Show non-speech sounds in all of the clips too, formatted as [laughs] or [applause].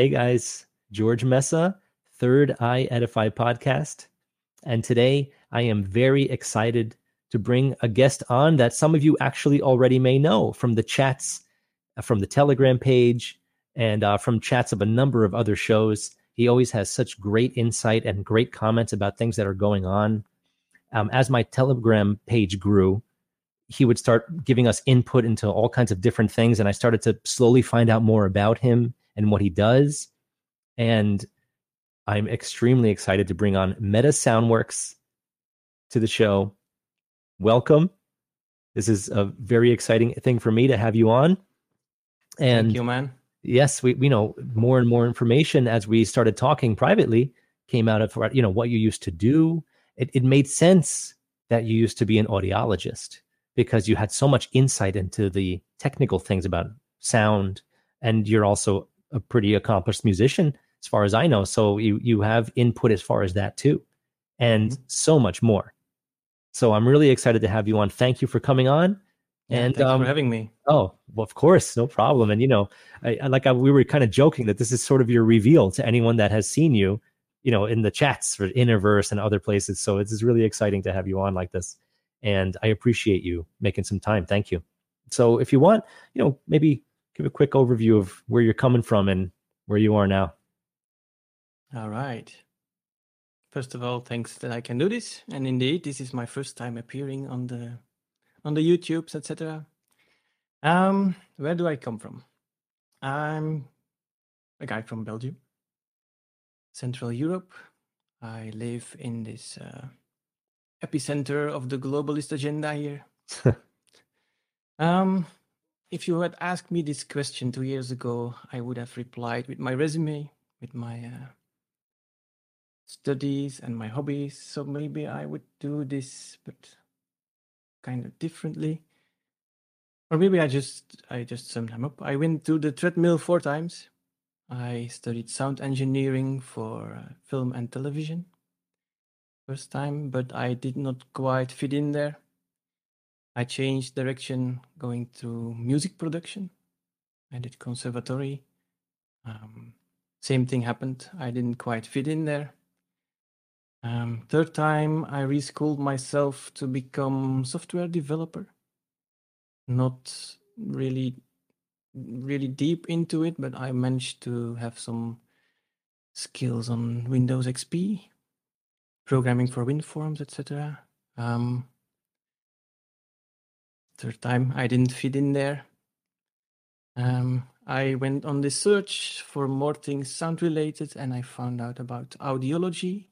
Hey guys, George Mesa, Third Eye Edify podcast. And today I am very excited to bring a guest on that some of you actually already may know from the chats, uh, from the Telegram page, and uh, from chats of a number of other shows. He always has such great insight and great comments about things that are going on. Um, as my Telegram page grew, he would start giving us input into all kinds of different things. And I started to slowly find out more about him and what he does. And I'm extremely excited to bring on Metasoundworx to the show. Welcome. This is a very exciting thing for me to have you on. And Thank you, man. Yes, we, we know more and more information as we started talking privately came out of you know what you used to do. It, it made sense that you used to be an audiologist because you had so much insight into the technical things about sound, and you're also a pretty accomplished musician as far as I know. So you you have input as far as that too, and mm-hmm. so much more. So I'm really excited to have you on. Thank you for coming on. Yeah, and thanks um, for having me. Oh, well, of course, no problem. And you know, I, I like I, we were kind of joking that this is sort of your reveal to anyone that has seen you, you know, in the chats for Innerverse and other places. So it's really exciting to have you on like this, and I appreciate you making some time. Thank you. So if you want, you know, maybe give a quick overview of where you're coming from and where you are now. All right. First of all, thanks that I can do this. And indeed, this is my first time appearing on the on the YouTubes, etc. Um, where do I come from? I'm a guy from Belgium, Central Europe. I live in this uh, epicenter of the globalist agenda here. [laughs] um, if you had asked me this question two years ago, I would have replied with my resume, with my uh, studies and my hobbies. So maybe I would do this, but kind of differently. Or maybe I just I just summed them up. I went to the treadmill four times. I studied sound engineering for uh, film and television. First time, but I did not quite fit in there. I changed direction going to music production. I did conservatory. Um, same thing happened. I didn't quite fit in there. Um, third time, I reschooled myself to become software developer. Not really, really deep into it, but I managed to have some skills on Windows XP, programming for WinForms, etc. Um, third time I didn't fit in there. Um, I went on the search for more things sound related and I found out about audiology.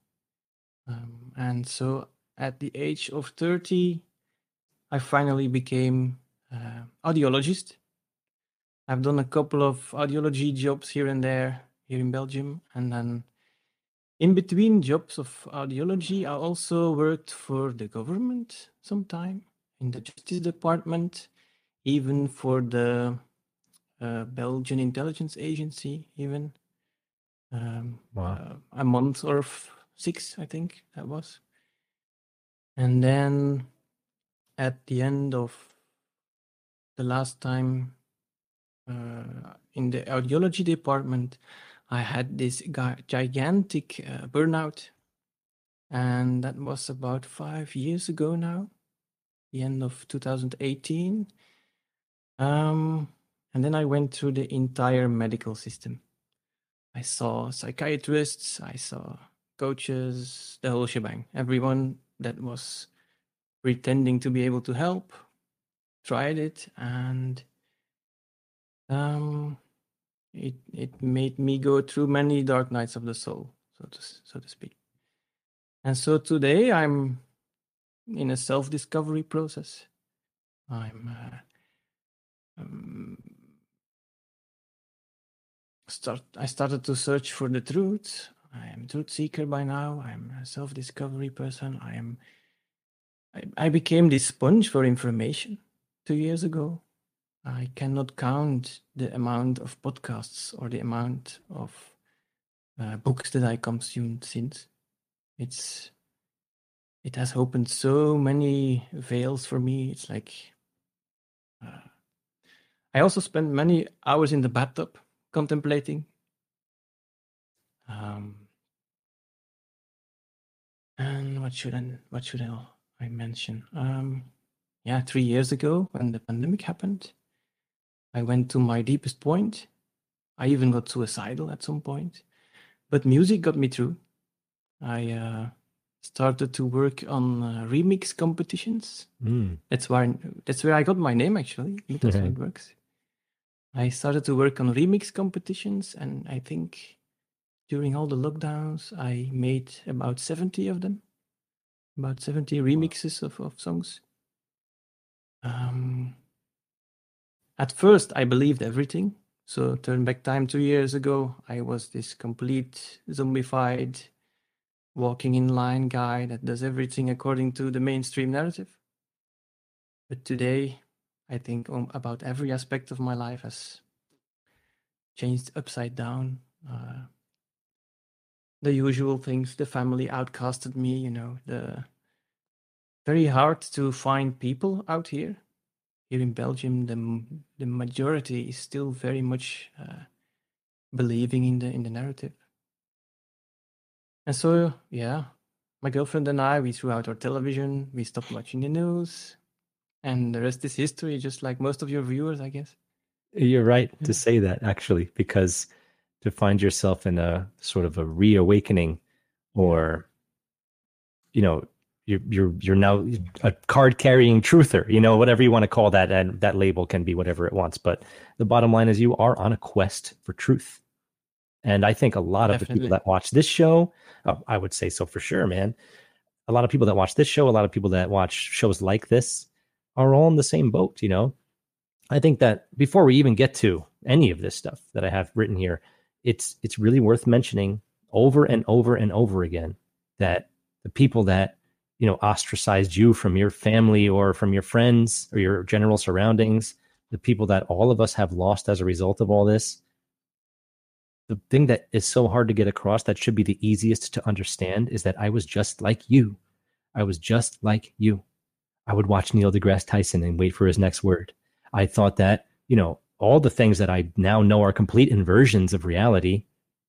Um, and so at the age of 30, I finally became uh, audiologist. I've done a couple of audiology jobs here and there here in Belgium. And then in between jobs of audiology, I also worked for the government some time in the Justice Department, even for the uh, Belgian Intelligence Agency, even um, wow. uh, a month or f- six, I think that was. And then at the end of the last time uh, in the audiology department, I had this gigantic uh, burnout, and that was about five years ago now the end of 2018. Um, and then I went through the entire medical system. I saw psychiatrists, I saw coaches, the whole shebang. Everyone that was pretending to be able to help tried it, and um, it it made me go through many dark nights of the soul, so to so to speak. And so today I'm in a self discovery process. I'm uh, um, start. I started to search for the truth. I am truth seeker by now. I'm a self discovery person. I am. I, I became this sponge for information two years ago. I cannot count the amount of podcasts or the amount of uh, books that I consumed since. It's it has opened so many veils for me. It's like uh, I also spent many hours in the bathtub contemplating Um, and what should I what should I, mention? Um, yeah, three years ago when the pandemic happened, I went to my deepest point. I even got suicidal at some point, but music got me through. I uh, started to work on uh, remix competitions. Mm. That's where that's where I got my name actually. That's how it works. I started to work on remix competitions, and I think during all the lockdowns, I made about seventy of them, about seventy remixes of, of songs. Um, at first, I believed everything. So, turn back time two years ago, I was this complete zombified walking in line guy that does everything according to the mainstream narrative. But today, I think about every aspect of my life has changed upside down. Uh, the usual things, the family outcasted me, you know, the very hard to find people out here. Here in Belgium, the the majority is still very much uh, believing in the in the narrative. And so, yeah, my girlfriend and I, we threw out our television, we stopped watching the news, and the rest is history, just like most of your viewers, I guess. You're right yeah. to say that, actually, because to find yourself in a sort of a reawakening or, you know, you're you're you're now a card carrying truther, you know, whatever you want to call that, and that label can be whatever it wants. But the bottom line is, you are on a quest for truth, and I think a lot of the people that watch this show, oh, I would say so for sure, man. A lot of people that watch this show, a lot of people that watch shows like this are all in the same boat, you know. I think that before we even get to any of this stuff that I have written here, it's it's really worth mentioning over and over and over again that the people that you know ostracized you from your family or from your friends or your general surroundings, the people that all of us have lost as a result of all this, the thing that is so hard to get across that should be the easiest to understand is that I was just like you. I was just like you. I would watch Neil deGrasse Tyson and wait for his next word. I thought that, you know, all the things that I now know are complete inversions of reality,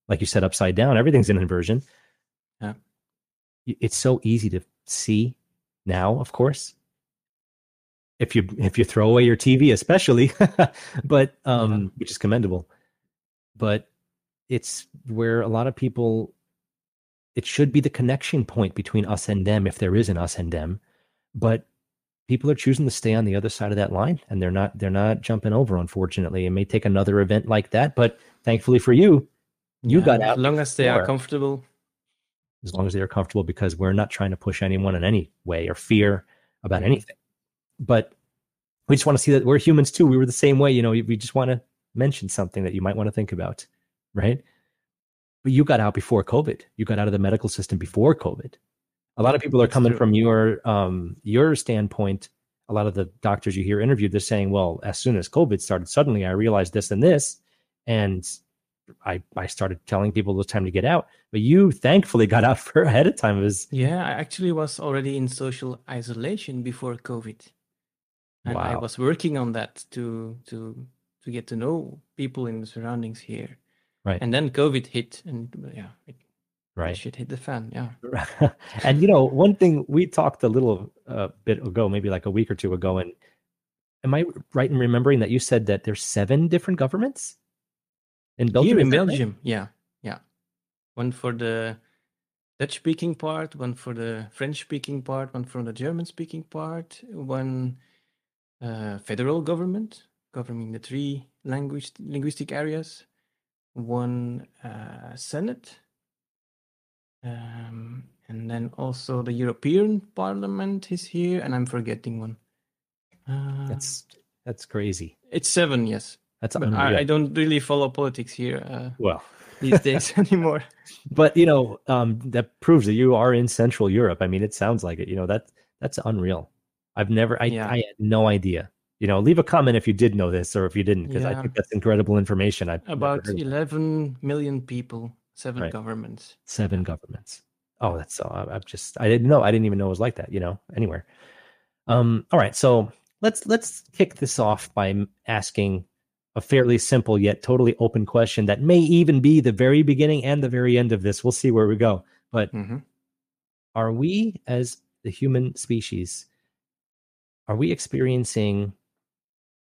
like you said, upside down, everything's an inversion. Yeah. It's so easy to see now, of course. If you if you throw away your TV, especially, [laughs] but um, yeah. which is commendable. But it's where a lot of people it should be the connection point between us and them if there is an us and them but people are choosing to stay on the other side of that line and they're not they're not jumping over unfortunately it may take another event like that but thankfully for you you yeah, got out as long as they before. are comfortable as long as they are comfortable because we're not trying to push anyone in any way or fear about anything but we just want to see that we're humans too we were the same way you know we just want to mention something that you might want to think about right? But you got out before COVID. You got out of the medical system before COVID. A lot of people are coming from your um, your standpoint. A lot of the doctors you hear interviewed, they're saying, "Well, as soon as COVID started, suddenly I realized this and this, and I I started telling people it was time to get out." But you thankfully got out [laughs] for ahead of time. It was yeah, I actually was already in social isolation before COVID, and wow. I was working on that to to to get to know people in the surroundings here. Right. And then COVID hit, and yeah, it, right, shit hit the fan. Yeah. [laughs] and you know, one thing we talked a little uh, bit ago, maybe like a week or two ago, and am I right in remembering that you said that there's seven different governments in Belgium? Here in Belgium, right? yeah, yeah. One for the Dutch speaking part, one for the French speaking part, one for the German speaking part, one uh, federal government governing the three language linguistic areas, one uh, Senate, um, and then also the European Parliament is here, and I'm forgetting one. Uh, that's that's crazy. It's seven, yes. That's I, I, don't really follow politics here. Uh, well, these days [laughs] anymore. But you know, um, that proves that you are in Central Europe. I mean, it sounds like it. You know that that's unreal. I've never, I, yeah. I had no idea you know, leave a comment if you did know this or if you didn't, because yeah. I think that's incredible information. I about 11 million people, seven right. governments, seven governments. Oh, that's so. I've just I didn't know. I didn't even know it was like that. You know, anywhere. Um. All right. So let's let's kick this off by asking a fairly simple yet totally open question that may even be the very beginning and the very end of this. We'll see where we go. But hmm are we as the human species are we experiencing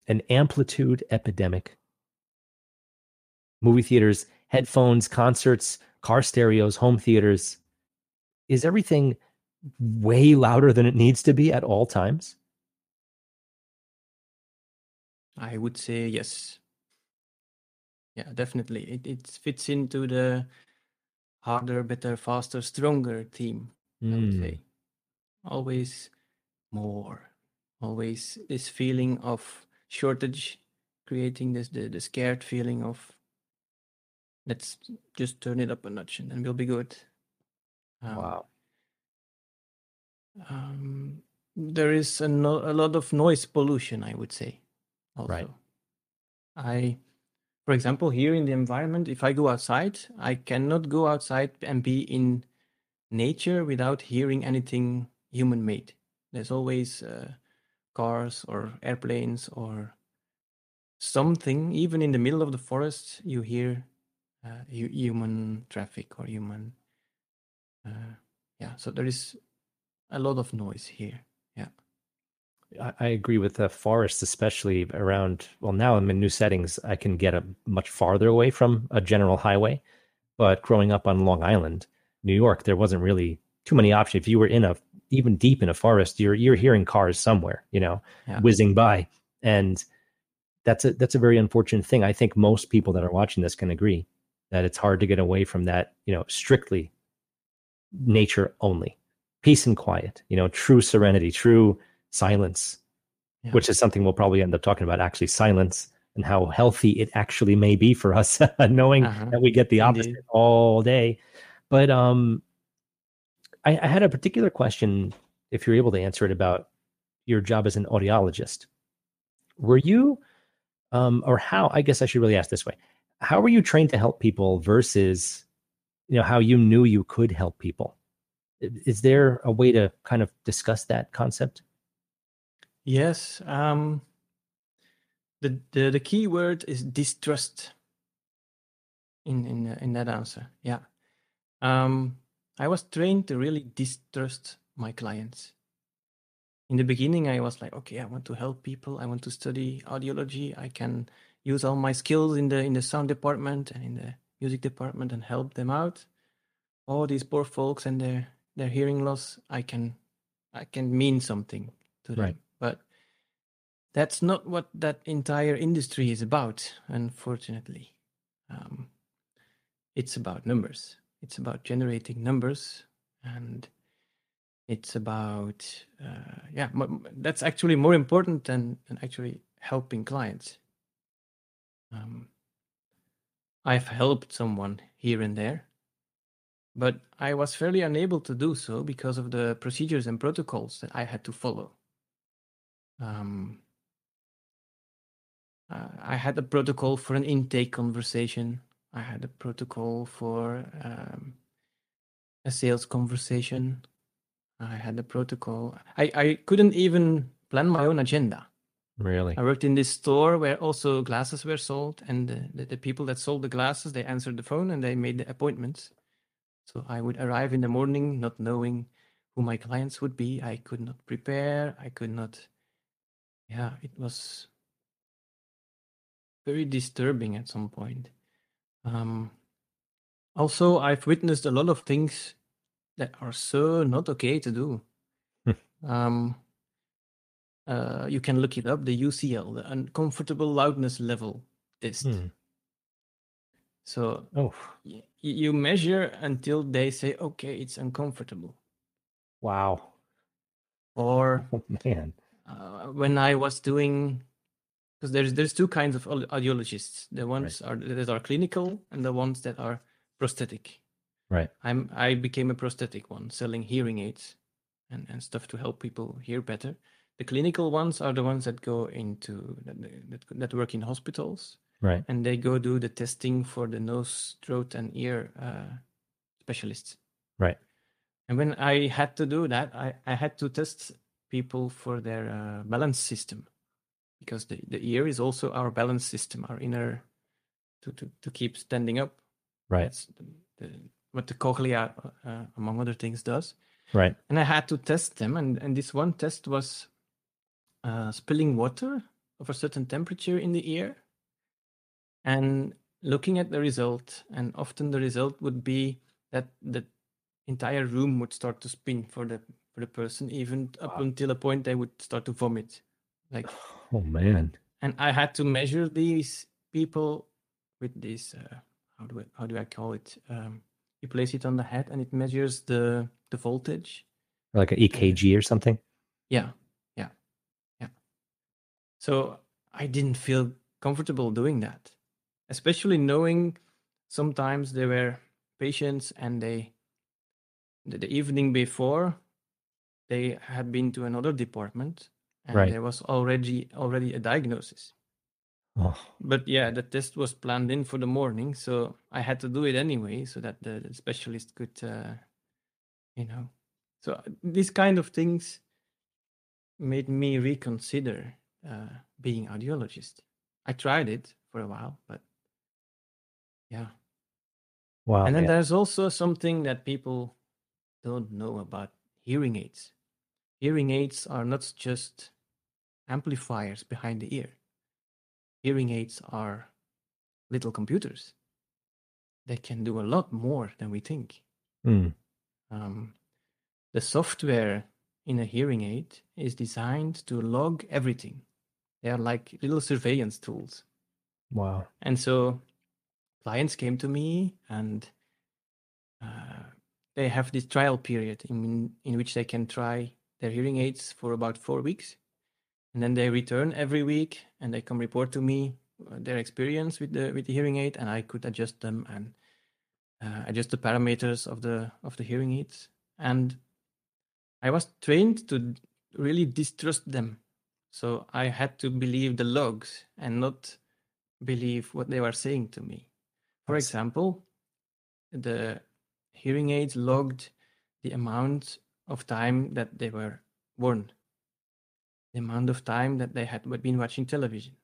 an amplitude epidemic movie theaters headphones concerts car stereos home theaters is everything way louder than it needs to be at all times I would say yes. Yeah, definitely. It it fits into the harder, better, faster, stronger theme. I would Mm, say always more. Always this feeling of shortage, creating this the, the scared feeling of let's just turn it up a notch and then we'll be good. Um, wow um, there is a, no, a lot of noise pollution, I would say. Also, Right. I, for example, here in the environment, if I go outside, I cannot go outside and be in nature without hearing anything human made. There's always uh, cars or airplanes or something. Even in the middle of the forest, you hear uh, human traffic or human. Uh, yeah, so there is a lot of noise here. I, I agree with the forests, especially around. Well, now I'm in new settings. I can get a much farther away from a general highway. But growing up on Long Island, New York, there wasn't really too many options. If you were in a even deep in a forest, you're you're hearing cars somewhere, you know, Yeah. whizzing by, and that's a that's a very unfortunate thing. I think most people that are watching this can agree that it's hard to get away from that, you know, strictly nature only, peace and quiet, you know, true serenity, true silence, Yeah. which is something we'll probably end up talking about. Actually, silence and how healthy it actually may be for us, [laughs] knowing Uh-huh. that we get the opposite Indeed. all day. But um, I, I had a particular question, if you're able to answer it, about your job as an audiologist. Were you, um, or how? I guess I should really ask this way: How were you trained to help people versus, you know, how you knew you could help people? Is there a way to kind of discuss that concept? Yes. Um, the, the the key word is distrust. In in uh, in that answer, yeah. Um, I was trained to really distrust my clients. In the beginning, I was like, okay, I want to help people. I want to study audiology. I can use all my skills in the in the sound department and in the music department and help them out. All these poor folks and their their hearing loss, I can I can mean something to them. Right. That's not what that entire industry is about, unfortunately. Um, it's about numbers. It's about generating numbers, and it's about uh, yeah. That's actually more important than, than actually helping clients. Um, I've helped someone here and there, but I was fairly unable to do so because of the procedures and protocols that I had to follow. Um, uh, I had a protocol for an intake conversation. I had a protocol for um, a sales conversation. I had a protocol. I, I couldn't even plan my own agenda. Really? I worked in this store where also glasses were sold, and the, the, the people that sold the glasses they answered the phone and they made the appointments. So I would arrive in the morning not knowing who my clients would be. I could not prepare. I could not. Yeah, it was very disturbing at some point. Um, also, I've witnessed a lot of things that are so not okay to do. um, uh, you can look it up the UCL, the uncomfortable loudness level test. Hmm. So Oh, y- you measure until they say, okay, it's uncomfortable. wow. Or Oh, [laughs] man. uh, when I was doing, because there's there's two kinds of audiologists. The ones are that are clinical and the ones that are prosthetic. Right. I'm I became a prosthetic one, selling hearing aids and, and stuff to help people hear better. The clinical ones are the ones that go into that, that, that work in hospitals Right. and they go do the testing for the nose, throat, and ear uh, specialists. Right. And when I had to do that, I, I had to test people for their uh, balance system. Because the, the ear is also our balance system, our inner to, to, to keep standing up. Right. That's the, the, what the cochlea, uh, among other things, does. Right. And I had to test them, and, and this one test was uh, spilling water of a certain temperature in the ear and looking at the result. And often the result would be that the entire room would start to spin for the for the person, even up until a point they would start to vomit. Like [laughs] Oh man. and I had to measure these people with this. Uh, how do I how do I call it? Um, you place it on the head, and it measures the the voltage. Like an EKG or something. Yeah, yeah, yeah. So I didn't feel comfortable doing that, especially knowing sometimes there were patients and they the, the evening before they had been to another department and Right. there was already already a diagnosis. Oh, But yeah, the test was planned in for the morning, so I had to do it anyway, so that the, the specialist could, uh, you know. So uh, these kind of things made me reconsider uh, being audiologist. I tried it for a while, but yeah. wow. and then man. there's also something that people don't know about hearing aids. Hearing aids are not just amplifiers behind the ear. Hearing aids are little computers. They can do a lot more than we think. Hmm. Um, the software in a hearing aid is designed to log everything. They are like little surveillance tools. Wow. And so clients came to me and uh, they have this trial period in, in which they can try their hearing aids for about four weeks. And then they return every week and they come report to me uh, their experience with the with the hearing aid and I could adjust them and uh, adjust the parameters of the of the hearing aids. And I was trained to really distrust them. So I had to believe the logs and not believe what they were saying to me. For That's- example, the hearing aids logged the amount of time that they were worn, the amount of time that they had been watching television,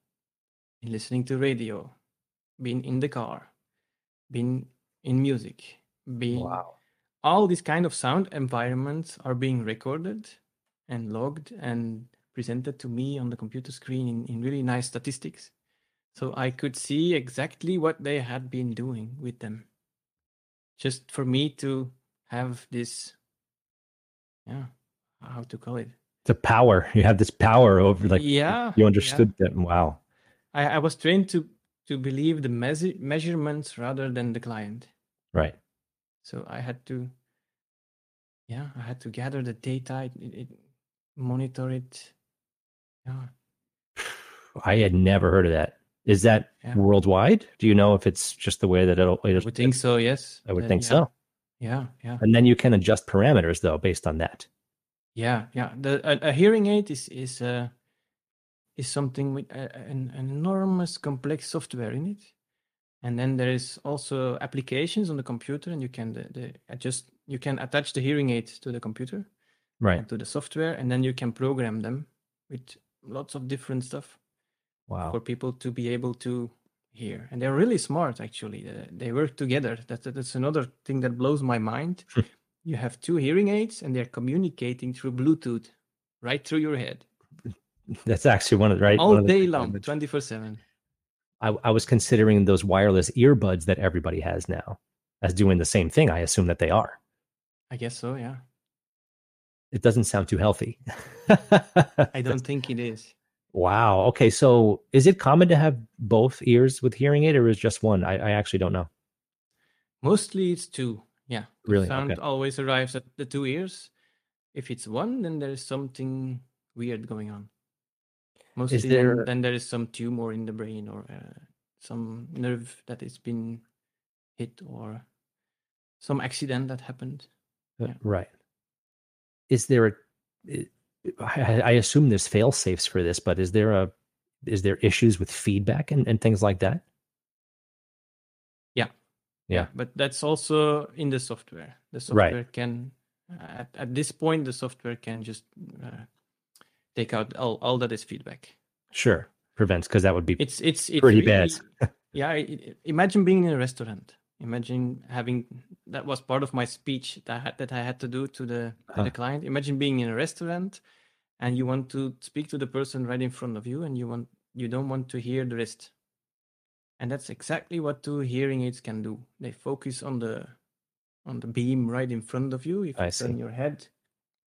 been listening to radio, been in the car, been in music, been Wow. all these kind of sound environments are being recorded and logged and presented to me on the computer screen in, in really nice statistics so i could see exactly what they had been doing with them just for me to have this yeah how to call it The power. You have this power over like yeah you yeah. understood that. Wow. I, I was trained to to believe the measure, measurements rather than the client Right. so i had to yeah i had to gather the data it, it, it- monitor it yeah [sighs] I had never heard of that. Is that Yeah. worldwide? Do you know if it's just the way that it'll? i would think so yes I would Uh, think yeah, so. yeah yeah And then you can adjust parameters though based on that. Yeah yeah. The a, a hearing aid is is uh is something with a, an, an enormous complex software in it. And then there is also applications on the computer and you can the, the adjust you can attach the hearing aid to the computer Right. to the software and then you can program them with lots of different stuff Wow. for people to be able to hear. And they're really smart actually. Uh, they work together. That's that's another thing that blows my mind [laughs] you have two hearing aids and they're communicating through bluetooth right through your head [laughs] That's actually one of the right all of the day long 24 7 I, I was considering those wireless earbuds that everybody has now as doing the same thing. I assume that they are. i guess so yeah It doesn't sound too healthy. i don't think it is [laughs] Wow. Okay. So is it common to have both ears with hearing aid or is just one? I, I actually don't know. mostly it's two yeah the Really? sound Okay. always arrives at the two ears if it's one then there's something weird going on mostly then- there- then, there is some tumor in the brain or uh, some nerve that has been hit or some accident that happened Uh, Yeah. Right. Is there a? I, I I assume there's fail safes for this, but is there a? Is there issues with feedback and, and things like that? Yeah. but that's also in the software the Right. software can uh, at, at this point the software can just uh, take out all, all that is feedback Sure, prevents because that would be It's it's, pretty really- bad. [laughs] yeah, imagine being in a restaurant. Imagine having that was part of my speech that I had, that I had to do to the to Huh. the client. Imagine being in a restaurant and you want to speak to the person right in front of you and you want you don't want to hear the rest. And that's exactly what two hearing aids can do. They focus on the on the beam right in front of you. If I you turn see. your head,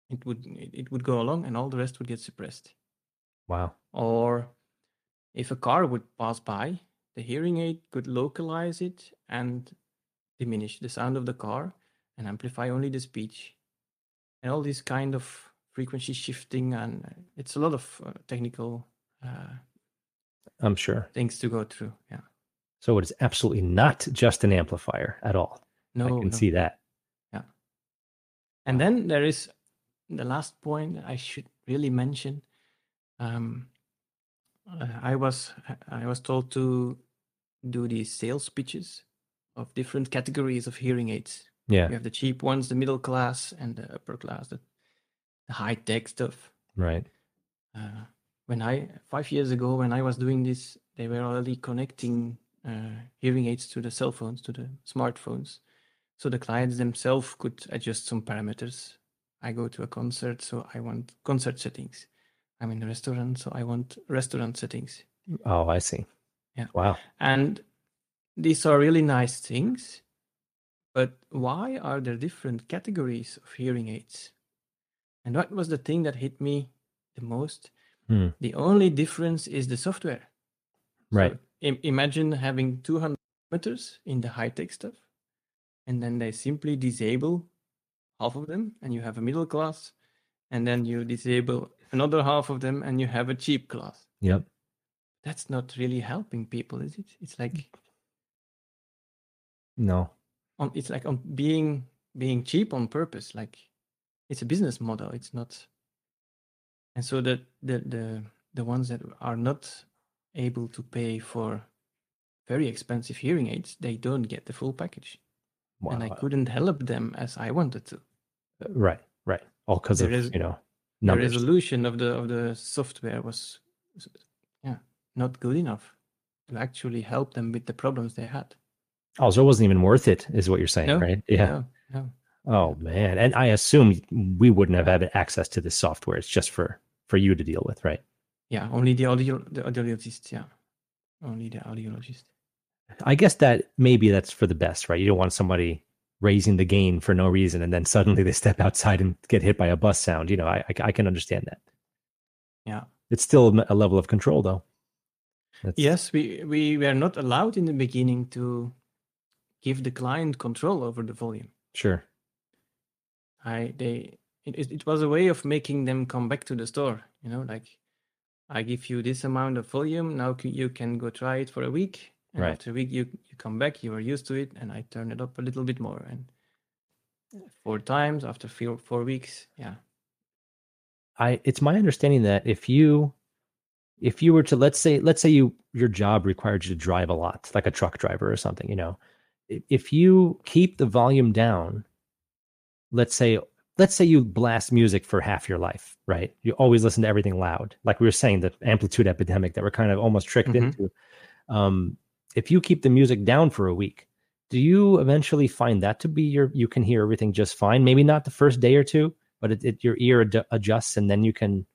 it would it, would go along and all the rest would get suppressed. Wow. Or if a car would pass by, the hearing aid could localize it and diminish the sound of the car and amplify only the speech. And all this kind of frequency shifting, and it's a lot of uh, technical uh, I'm sure. things to go through. Yeah. So it is absolutely not just an amplifier at all. No, I can no. see that. Yeah. And then there is the last point I should really mention. Um, uh, I was I was told to do these sales pitches of different categories of hearing aids. Yeah. You have the cheap ones, the middle class, and the upper class, the, the high tech stuff. Right. Uh, when I five years ago, when I was doing this, they were already connecting uh, hearing aids to the cell phones, to the smartphones, so the clients themselves could adjust some parameters. I go to a concert, so I want concert settings. I'm in a restaurant, so I want restaurant settings. Oh, I see. Yeah. Wow. And these are really nice things, but why are there different categories of hearing aids? And that was the thing that hit me the most. Hmm. The only difference is the software. Right. So imagine having 200 parameters in the high tech stuff, and then they simply disable half of them, and you have a middle class, and then you disable another half of them, and you have a cheap class. Yep. That's not really helping people, is it? It's like No. on it's like on being being cheap on purpose like it's a business model it's not and so the the the, the ones that are not able to pay for very expensive hearing aids they don't get the full package Wow. and i couldn't help them as i wanted to uh, Right. Right. All because of is- you know the resolution of the of the software was yeah not good enough to actually help them with the problems they had Oh, so it wasn't even worth it, is what you're saying, No, right? Yeah. no, no. Oh man. And I assume we wouldn't have had access to this software. It's just for for you to deal with, right? Yeah only the audio the audiologist yeah only the audiologist I guess that maybe that's for the best, right? You don't want somebody raising the gain for no reason and then suddenly they step outside and get hit by a bus sound. You know, I I, I can understand that. Yeah. It's still a level of control, though. That's- Yes, we we were not allowed in the beginning to give the client control over the volume. Sure. I they it, it it was a way of making them come back to the store. You know, like I give you this amount of volume. Now you can go try it for a week. And Right. after a week, you you come back. You are used to it, and I turn it up a little bit more. And four times after four four weeks, yeah, I it's my understanding that if you if you were to let's say let's say you your job required you to drive a lot like a truck driver or something you know if you keep the volume down let's say let's say you blast music for half your life right? You always listen to everything loud. Like we were saying the amplitude epidemic that we're kind of almost tricked Mhm. into. Um if you keep the music down for a week do you eventually find that to be your you can hear everything just fine? Maybe not the first day or two but it, it your ear ad- adjusts and then you can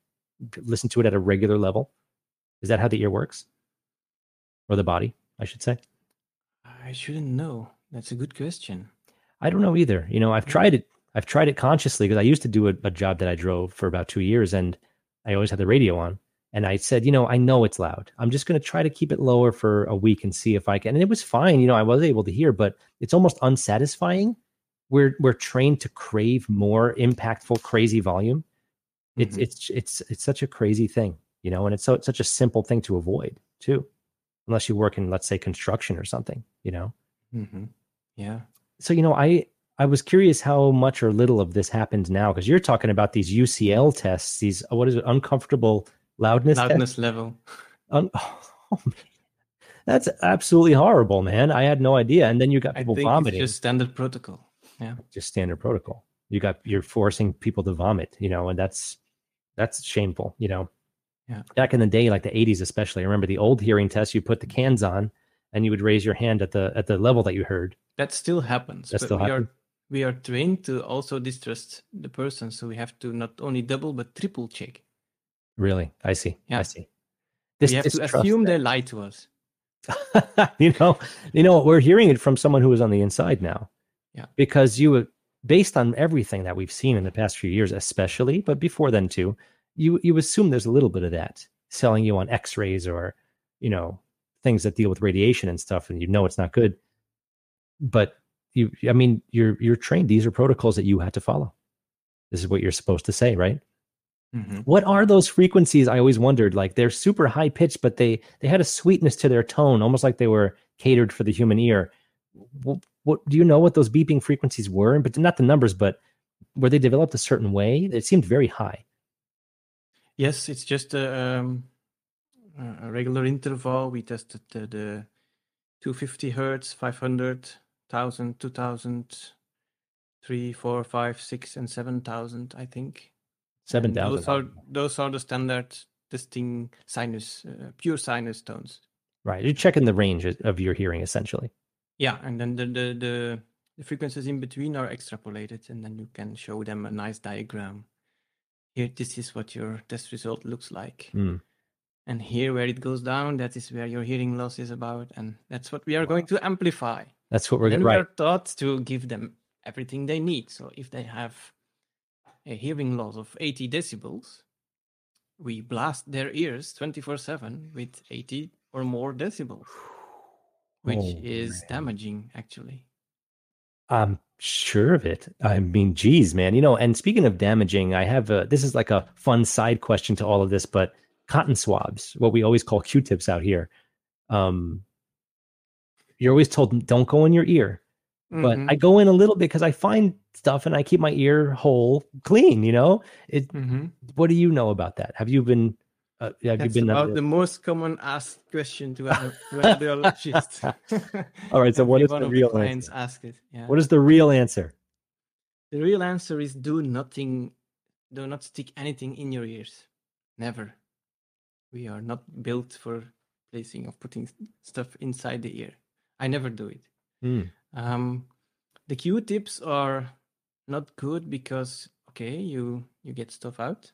listen to it at a regular level? Is that how the ear works? Or the body i should say? I shouldn't know. That's a good question. i don't know either. You know i've tried it i've tried it consciously because i used to do a, a job that i drove for about two years and i always had the radio on. And i said you know i know it's loud. I'm just going to try to keep it lower for a week and see if i can and it was fine you know i was able to hear but it's almost unsatisfying. We're we're trained to crave more impactful crazy volume. It's Mhm. it's it's it's such a crazy thing you know and it's so it's such a simple thing to avoid too unless you work in let's say construction or something you know? Hmm Yeah. so you know i i was curious how much or little of this happens now because you're talking about these ucl tests these uh, what is it uncomfortable loudness, tests? Loudness level. Un- [laughs] oh, that's absolutely horrible man i had no idea and then you got people vomiting it's just standard protocol. Yeah. Just standard protocol. You got you're forcing people to vomit, you know, and that's that's shameful, you know. Yeah. Back in the day, like the 80s especially, I remember the old hearing test, you put the cans on and you would raise your hand at the at the level that you heard. That still happens. That but still happens? We are trained to also distrust the person, so we have to not only double but triple check. Really? I see. Yeah. I see. This we have to assume that- they lie to us. [laughs] you know, you know, we're hearing it from someone who is on the inside now. Yeah. Because you, based on everything that we've seen in the past few years, especially, but before then too, you you assume there's a little bit of that selling you on X-rays or, you know, things that deal with radiation and stuff, and you know it's not good. But you, I mean, you're you're trained. These are protocols that you had to follow. This is what you're supposed to say, right? what are those frequencies i always wondered like they're super high pitched but they they had a sweetness to their tone almost like they were catered for the human ear what, what do you know what those beeping frequencies were but not the numbers but were they developed a certain way it seemed very high Yes, it's just a, um, a a regular interval. We tested the, the 250 hertz, 500, 1000, 2000, 3, 4, 5, 6, and 7000, I think. 7000 Those are those are the standard testing sinus, uh, pure sinus tones. right you're checking the range of your hearing essentially Yeah, and then the, the the the frequencies in between are extrapolated, and then you can show them a nice diagram. Here, this is what your test result looks like, Hmm. and here, where it goes down, that is where your hearing loss is about, and that's what we are going to amplify. That's what we're then getting We are taught to give them everything they need. So if they have a hearing loss of 80 decibels, we blast their ears 24/7 with 80 or more decibels, [sighs] which Oh, is man. damaging actually. I'm sure of it. I mean, geez, man. You know, and speaking of damaging, I have a, this is like a fun side question to all of this, but cotton swabs, what we always call Q-tips out here. Um, you're always told don't go in your ear, but Mhm, I go in a little bit because I find stuff and I keep my ear hole clean. You know, it. mhm. What do you know about that? Have you been? Uh, have That's you been? about the most common asked question to a, audiologist. [laughs] All right. [laughs] So what is the real clients answer? ask it? Yeah. What is the real answer? The real answer is do nothing, do not stick anything in your ears. Never. We are not built for placing or putting stuff inside the ear. I never do it. Hmm. Um, the Q-tips are not good because okay, you you get stuff out,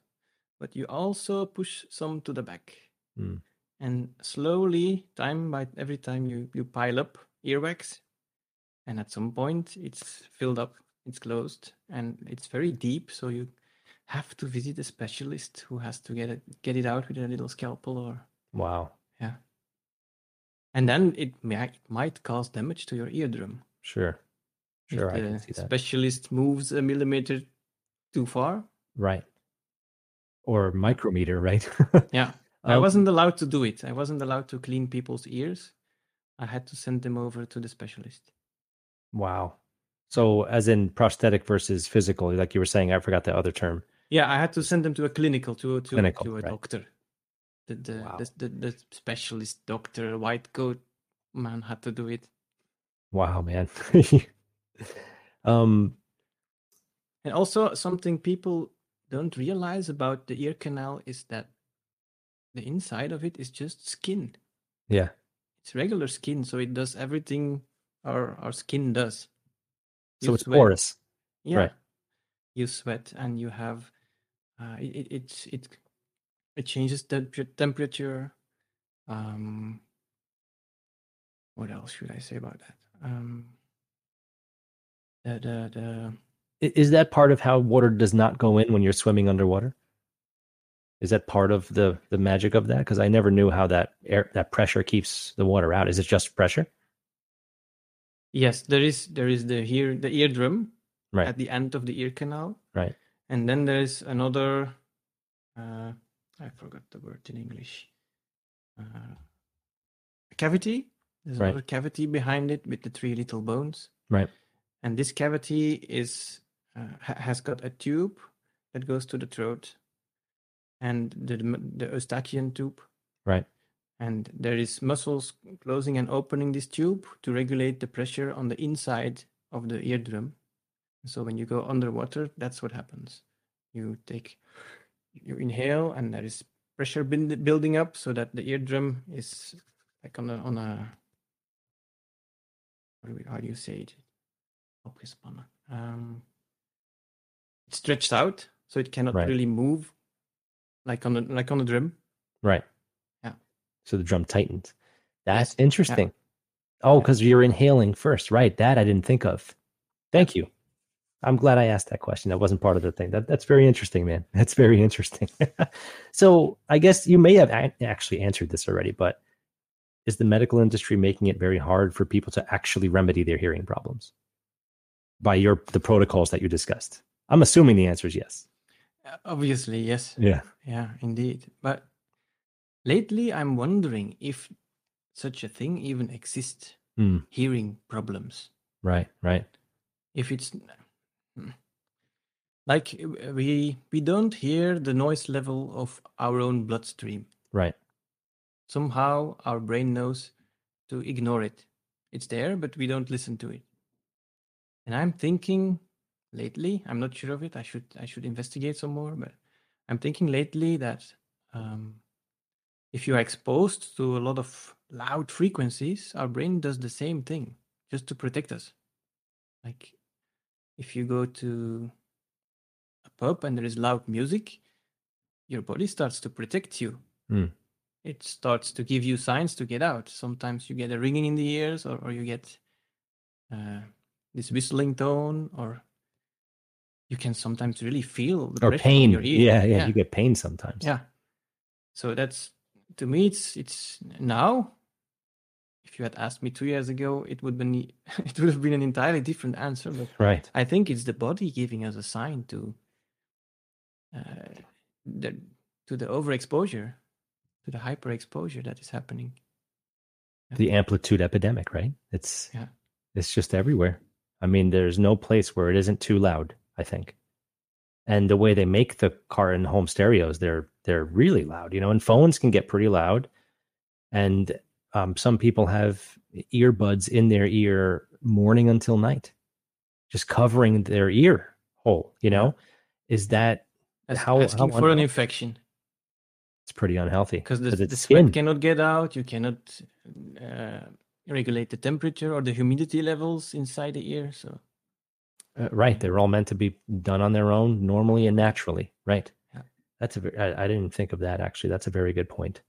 but you also push some to the back, Hmm. and slowly, time by every time you you pile up earwax, and at some point it's filled up, it's closed, and it's very deep, so you have to visit a specialist who has to get it get it out with a little scalpel or Wow. And then it might, it might cause damage to your eardrum. Sure. Sure. if I can see that. specialist moves a millimeter too far. Right. Or micrometer, right? [laughs] Yeah. I wasn't allowed to do it. I wasn't allowed to clean people's ears. I had to send them over to the specialist. Wow. So, as in prosthetic versus physical, like you were saying, I forgot the other term. Yeah, I had to send them to a clinical to to, Clinical, to a right. doctor. The the, Wow. the the the specialist doctor, white coat man, had to do it. Wow, man. [laughs] um, And also something people don't realize about the ear canal is that the inside of it is just skin. yeah. It's regular skin, so it does everything our our skin does. So it's sweat. porous. Yeah. Right. You sweat and you have uh, it, it it it it changes temperature. Um, what else should I say about that? Um, the the the Is that part of how water does not go in when you're swimming underwater? Is that part of the the magic of that? Because I never knew how that air that pressure keeps the water out. Is it just pressure? yes, there is there is the here the eardrum Right. at the end of the ear canal, Right. and then there is another. Uh, I forgot the word in English. Uh, cavity. There's Right. another cavity behind it with the three little bones. Right. And this cavity is uh, ha- has got a tube that goes to the throat, and the the Eustachian tube. Right. And there is muscles closing and opening this tube to regulate the pressure on the inside of the eardrum. So when you go underwater, that's what happens. You take, you inhale, and there is pressure building up so that the eardrum is like on a on a how do you say it? Um, it's stretched out, so it cannot Right. really move, like on a like on a drum. Right. Yeah. So the drum tightened. That's Yes. Yeah. interesting. Oh, Yeah. because you're inhaling first, right? That I didn't think of. Thank you. I'm glad I asked that question. That wasn't part of the thing. That that's very interesting, man. [laughs] That's very interesting. [laughs] so I guess you may have a- actually answered this already, but is the medical industry making it very hard for people to actually remedy their hearing problems by your the protocols that you discussed? I'm assuming the answer is yes. Uh, Obviously, yes. Yeah. Yeah, indeed. But lately, I'm wondering if such a thing even exists. Hmm. Hearing problems. Right. Right. If it's. Like we we don't hear the noise level of our own bloodstream. Right. Somehow, our brain knows to ignore it. It's there, but we don't listen to it. And I'm thinking lately, I'm not sure of it. I should I should investigate some more, but I'm thinking lately that um, if you are exposed to a lot of loud frequencies, our brain does the same thing just to protect us. Like if you go to a pub and there is loud music, your body starts to protect you. Mm. It starts to give you signs to get out. Sometimes you get a ringing in the ears, or, or you get uh, this whistling tone, or you can sometimes really feel the Or pain. your ear. Yeah, yeah. You get pain sometimes. Yeah. So that's to me it's it's now if you had asked me 2 years ago it would been [laughs] it would have been an entirely different answer but Right. I think it's the body giving us a sign to uh, the, to the overexposure to the hyperexposure that is happening. the amplitude epidemic, right? It's Yeah. it's just everywhere. I mean, there's no place where it isn't too loud, I think. And the way they make the car and home stereos, they're they're really loud, you know, and phones can get pretty loud. And um, some people have earbuds in their ear morning until night, just covering their ear hole, you know? Is that That's How- asking how for an infection it's pretty unhealthy because the, the sweat skin. cannot get out. You cannot uh, regulate the temperature or the humidity levels inside the ear. So Uh, right. They're all meant to be done on their own, normally and naturally. Right. Yeah. That's a. I didn't think of that actually. That's a very good point.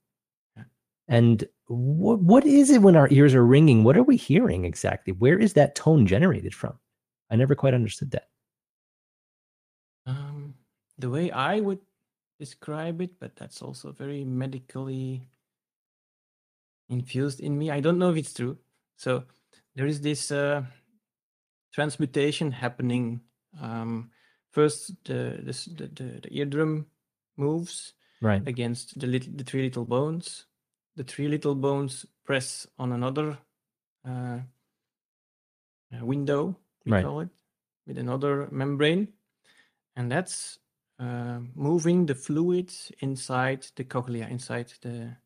Yeah. And what what is it when our ears are ringing? What are we hearing exactly? Where is that tone generated from? I never quite understood that. Um, the way I would describe it, but that's also very medically infused in me. I don't know if it's true. So there is this uh, transmutation happening. Um, first, the, the the the the eardrum moves Right. against the little, the three little bones. The three little bones press on another uh, uh, window, we Right. call it, with another membrane, and that's uh, moving the fluids inside the cochlea, inside the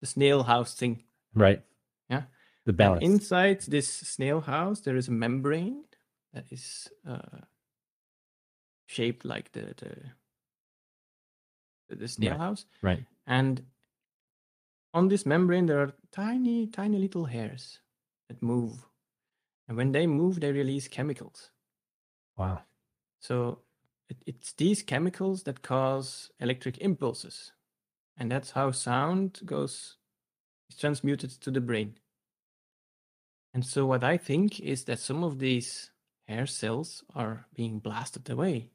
the snail house thing. Right. Yeah. The And balance. inside this snail house, there is a membrane that is uh, shaped like the the, the, the snail Right. house. right. And on this membrane, there are tiny, tiny little hairs that move. And when they move, they release chemicals. Wow. So it, it's these chemicals that cause electric impulses. And that's how sound goes, is transmuted to the brain. And so what I think is that some of these hair cells are being blasted away,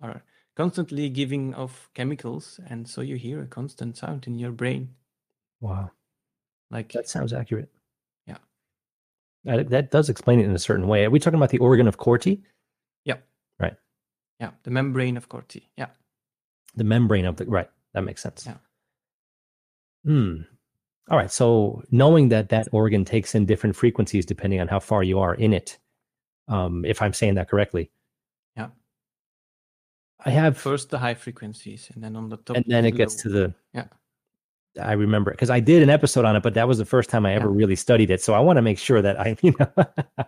are constantly giving off chemicals. And so you hear a constant sound in your brain. Wow. Like That sounds accurate. Yeah. That, that does explain it in a certain way. Are we talking about the organ of Corti? yeah, Right. Yeah. the membrane of Corti. Yeah. The membrane of the right. That makes sense. Yeah. Hmm. All right. So knowing that that organ takes in different frequencies depending on how far you are in it, um, if I'm saying that correctly. Yeah. I have, First the high frequencies, and then on the top. and then the it gets to the. Yeah. I remember because I did an episode on it, but that was the first time I ever Yeah. really studied it. So I want to make sure that I, [laughs] you know, [laughs]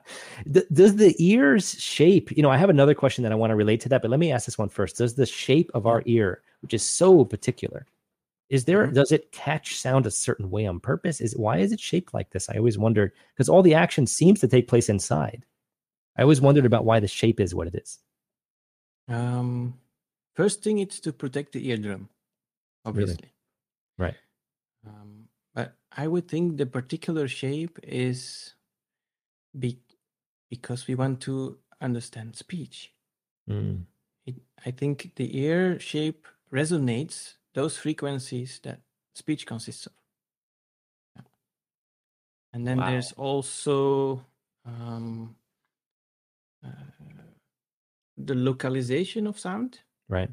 does the ears shape? You know, I have another question that I want to relate to that, but let me ask this one first. Does the shape of our ear, which is so particular, Is there Mhm. does it catch sound a certain way on purpose? Is why is it shaped like this? I always wondered because all the action seems to take place inside. I always wondered about why the shape is what it is. Um, first thing, it's to protect the eardrum, obviously. Right. Um, but I would think the particular shape is be- because we want to understand speech. Mm, It, I think the ear shape resonates those frequencies that speech consists of. Yeah. And then Wow. there's also um, uh, the localization of sound. right.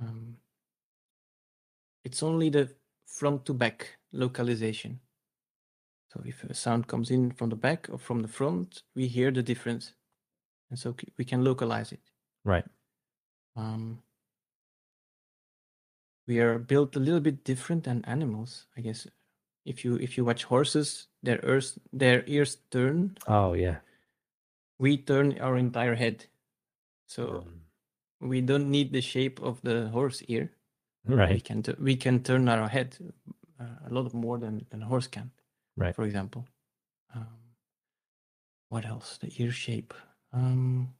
Um, it's only the front to back localization. So if a sound comes in from the back or from the front, we hear the difference, and so we can localize it. Right. Um, we are built a little bit different than animals, I guess. If you if you watch horses, their ears their ears turn. Oh yeah. We turn our entire head, so Mm, we don't need the shape of the horse ear. We Right. can tu- we can turn our head uh, a lot more than than a horse can Right. for example. Um, what else? The ear shape. Um,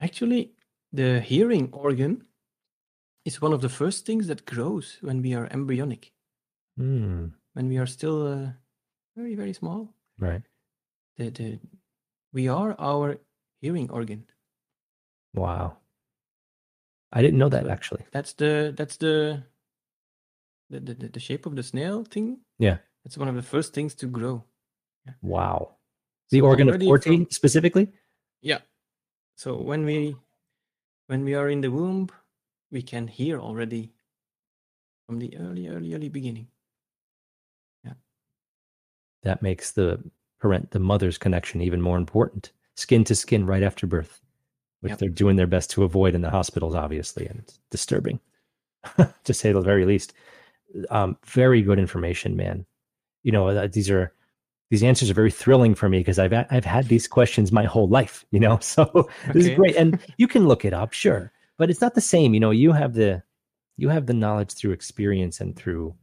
actually the hearing organ is one of the first things that grows when we are embryonic. Mm, when we are still uh, very very small. Right. the, the we are our hearing organ Wow. I didn't know that actually. That's the that's the the, the the- shape of the snail thing. Yeah. It's one of the first things to grow. Wow. The So organ of Corti from- specifically? yeah. So when we when we are in the womb, we can hear already from the early, early, early beginning. Yeah. That makes the parent the mother's connection even more important. Skin to skin right after birth. Which Yep. they're doing their best to avoid in the hospitals, obviously, and it's disturbing. [laughs] to say the very least. Um, very good information, man. You know, uh, these are these answers are very thrilling for me because I've had- I've had these questions my whole life, you know. [laughs] So this is great, and [laughs] you can look it up, sure, but it's not the same. You know, you have the you have the knowledge through experience and through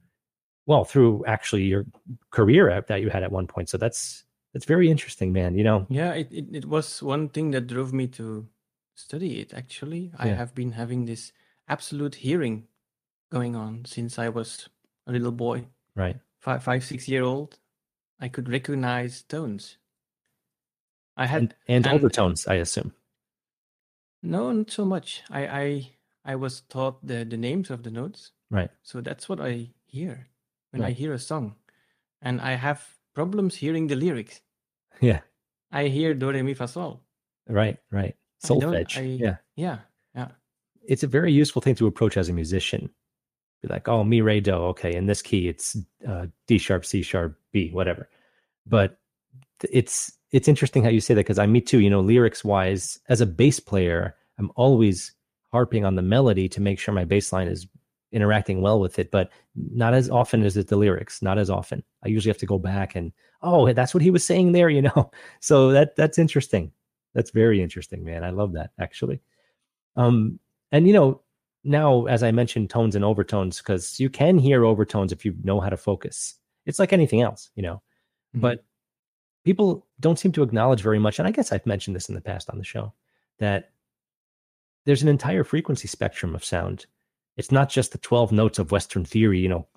well through actually your career at- that you had at one point. So that's that's very interesting, man. You know, Yeah, it, it, it was one thing that drove me to study it actually. I Yeah. have been having this absolute hearing going on since I was a little boy. right? five, five, six year old, I could recognize tones. I had And, and and- overtones, I assume. no, not so much. I, I, I was taught the the names of the notes, Right. so that's what I hear when I Right. hear a song, and I have problems hearing the lyrics. [laughs] Yeah. I hear do re mi fa sol. Right. Right. I Solfege. I- yeah. Yeah, yeah, It's a very useful thing to approach as a musician. Be like, oh, mi re do. Okay, in this key, it's uh, D sharp, C sharp, B, whatever. But it's it's interesting how you say that because I me too. You know, lyrics wise, as a bass player, I'm always harping on the melody to make sure my bass line is interacting well with it, but not as often as it the lyrics. Not as often. I usually have to go back and oh, that's what he was saying there. You know, [laughs] so that that's interesting. That's very interesting, man. I love that actually. Um, and you know, now as I mentioned, tones and overtones because you can hear overtones if you know how to focus. It's like anything else, you know. Mhm. But people don't seem to acknowledge very much, and I guess I've mentioned this in the past on the show that there's an entire frequency spectrum of sound. It's not just the 12 notes of Western theory, you know,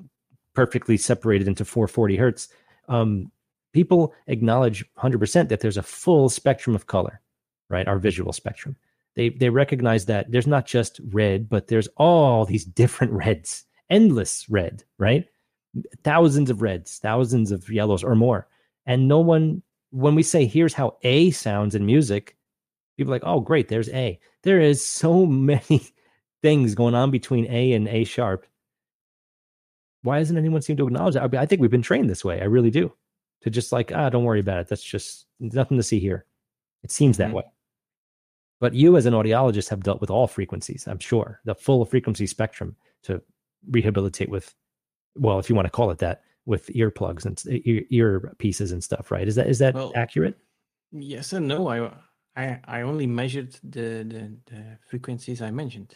perfectly separated into 440 hertz. Um, people acknowledge 100% that there's a full spectrum of color, right? Our visual spectrum. They they recognize that there's not just red, but there's all these [laughs] different reds, endless red, right? Thousands of reds, thousands of yellows or more. And no one, when we say here's how A sounds in music, people are like, oh, great, there's A. There is so [laughs] many things going on between A and A sharp. Why doesn't anyone seem to acknowledge that? I think we've been trained this way. I really do. To just like, ah, don't worry about it. That's just nothing to see here. It seems that Mhm. way. But you, as an audiologist, have dealt with all frequencies, I'm sure, the full frequency spectrum to rehabilitate with, well, if you want to call it that, with earplugs and ear, ear pieces and stuff, right? Is that is that Well, accurate? Yes and no. I I I only measured the the, the frequencies I mentioned.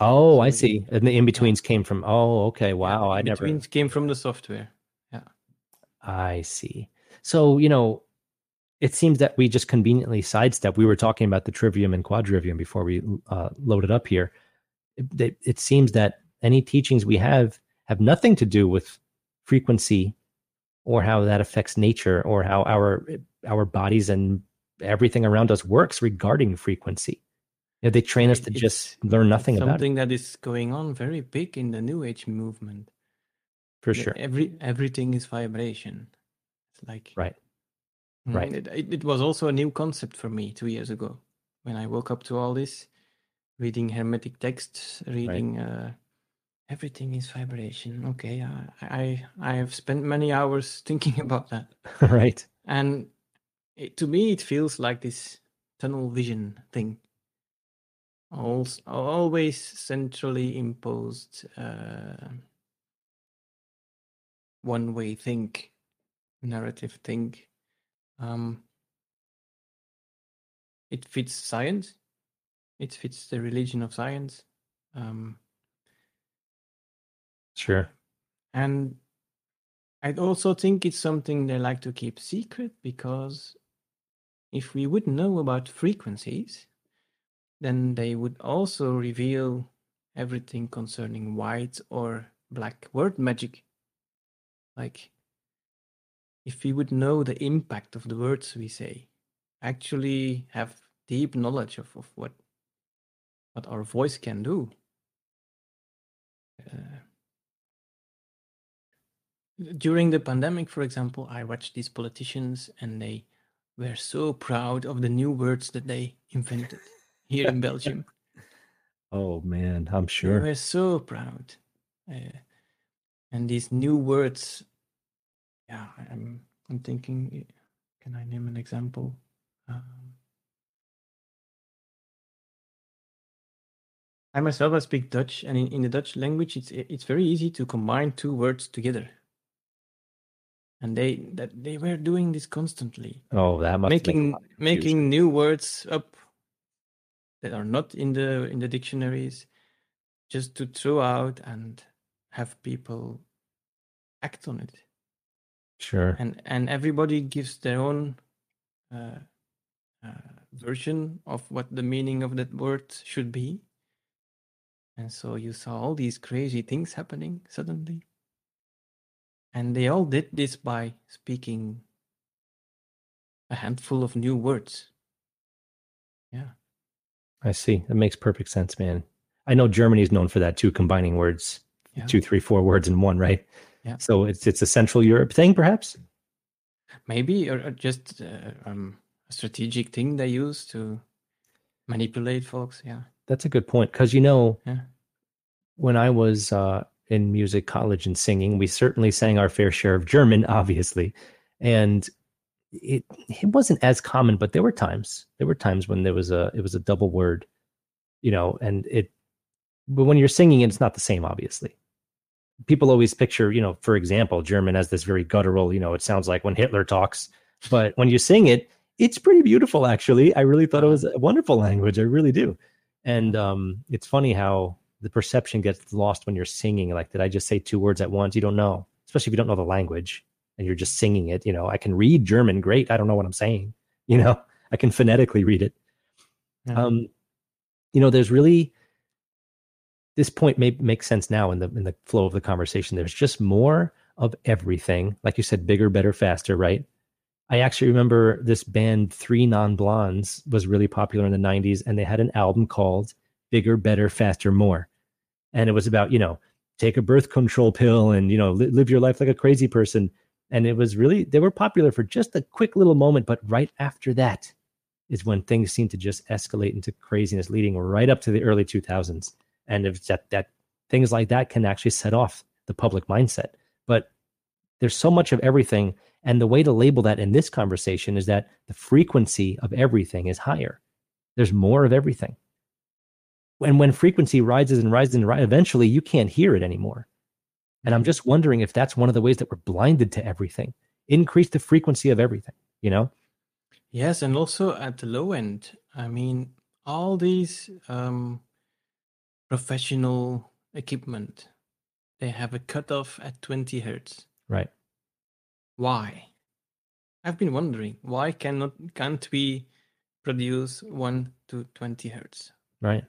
Oh, So I see. And the in betweens came from. Oh, okay. Wow. I never. In Betweens came from the software. Yeah. I see. So, you know, it seems that we just conveniently sidestep. We were talking about the trivium and quadrivium before we uh, loaded up here. It, it, it seems that any teachings we have have nothing to do with frequency or how that affects nature or how our our bodies and everything around us works regarding frequency. You know, they train us to it's- just learn nothing It's about it something that is going on very big in the New Age movement. for sure. Every everything is vibration. It's like Right. Mm, Right. It, it, it was also a new concept for me two years ago when I woke up to all this, reading hermetic texts, reading uh, everything is vibration. Okay, I, I I have spent many hours [laughs] thinking about that, [laughs] right. and it, to me it feels like this tunnel vision thing. Always, always centrally imposed uh, one way think, narrative think. Um, it fits science. It fits the religion of science. Um, Sure. and I also think it's something they like to keep secret because if we would know about frequencies, then they would also reveal everything concerning white or black word magic. Like, if we would know the impact of the words we say, actually have deep knowledge of, of what what our voice can do. Uh, during the pandemic, for example, I watched these politicians and they were so proud of the new words that they invented here in Belgium. [laughs] Oh man, I'm sure. They were so proud. Uh, and these new words, yeah, I'm, I'm thinking, can I name an example? Um, I myself I speak Dutch, and in, in the Dutch language, it's it's very easy to combine two words together. And they that they were doing this constantly, Oh, that must making making new words up that are not in the in the dictionaries, just to throw out and have people act on it. Sure. and and everybody gives their own uh, uh, version of what the meaning of that word should be and so you saw all these crazy things happening suddenly and they all did this by speaking a handful of new words yeah I see. That makes perfect sense, man. I know Germany is known for that too, combining words, Yeah. two, three, four words in one, right? Yeah. So it's it's a Central Europe thing, perhaps. maybe or, or just uh, um, a strategic thing they use to manipulate folks yeah That's a good point because you know, Yeah. when I was uh, in music college and singing, we certainly sang our fair share of German, [laughs] obviously, and it it wasn't as common, but there were times there were times when there was a it was a double word, you know, and it. But when you're singing, it's not the same, obviously. People always picture, you know, for example, German as this very guttural, you know, it sounds like when Hitler talks, but when you sing it, it's pretty beautiful, actually. I really thought it was a wonderful language. I really do. And um, it's funny how the perception gets lost when you're singing. Like, did I just say two words at once? You don't know, especially if you don't know the language and you're just singing it. You know, I can read German, great. I don't know what I'm saying. You know, I can phonetically read it. Yeah. Um, you know, there's really this point may make sense now in the in the flow of the conversation. There's just more of everything. Like you said, bigger, better, faster, right? I actually remember this band Three Non Blondes was really popular in the 90s and they had an album called Bigger, Better, Faster, More. And it was about, you know, take a birth control pill and, you know, li- live your life like a crazy person. And it was really, they were popular for just a quick little moment. But right after that is when things seemed to just escalate into craziness, leading right up to the early 2000s. And if that, that things like that can actually set off the public mindset. But there's so much of everything. And the way to label that in this conversation is that the frequency of everything is higher. There's more of everything. And when frequency rises and rises and rises, eventually you can't hear it anymore. And I'm just wondering if that's one of the ways that we're blinded to everything. Increase the frequency of everything, you know? Yes, and also at the low end, I mean, all these um, professional equipment, they have a cutoff at 20 hertz. Right. Why? I've been wondering why cannot can't we produce one to 20 hertz? Right.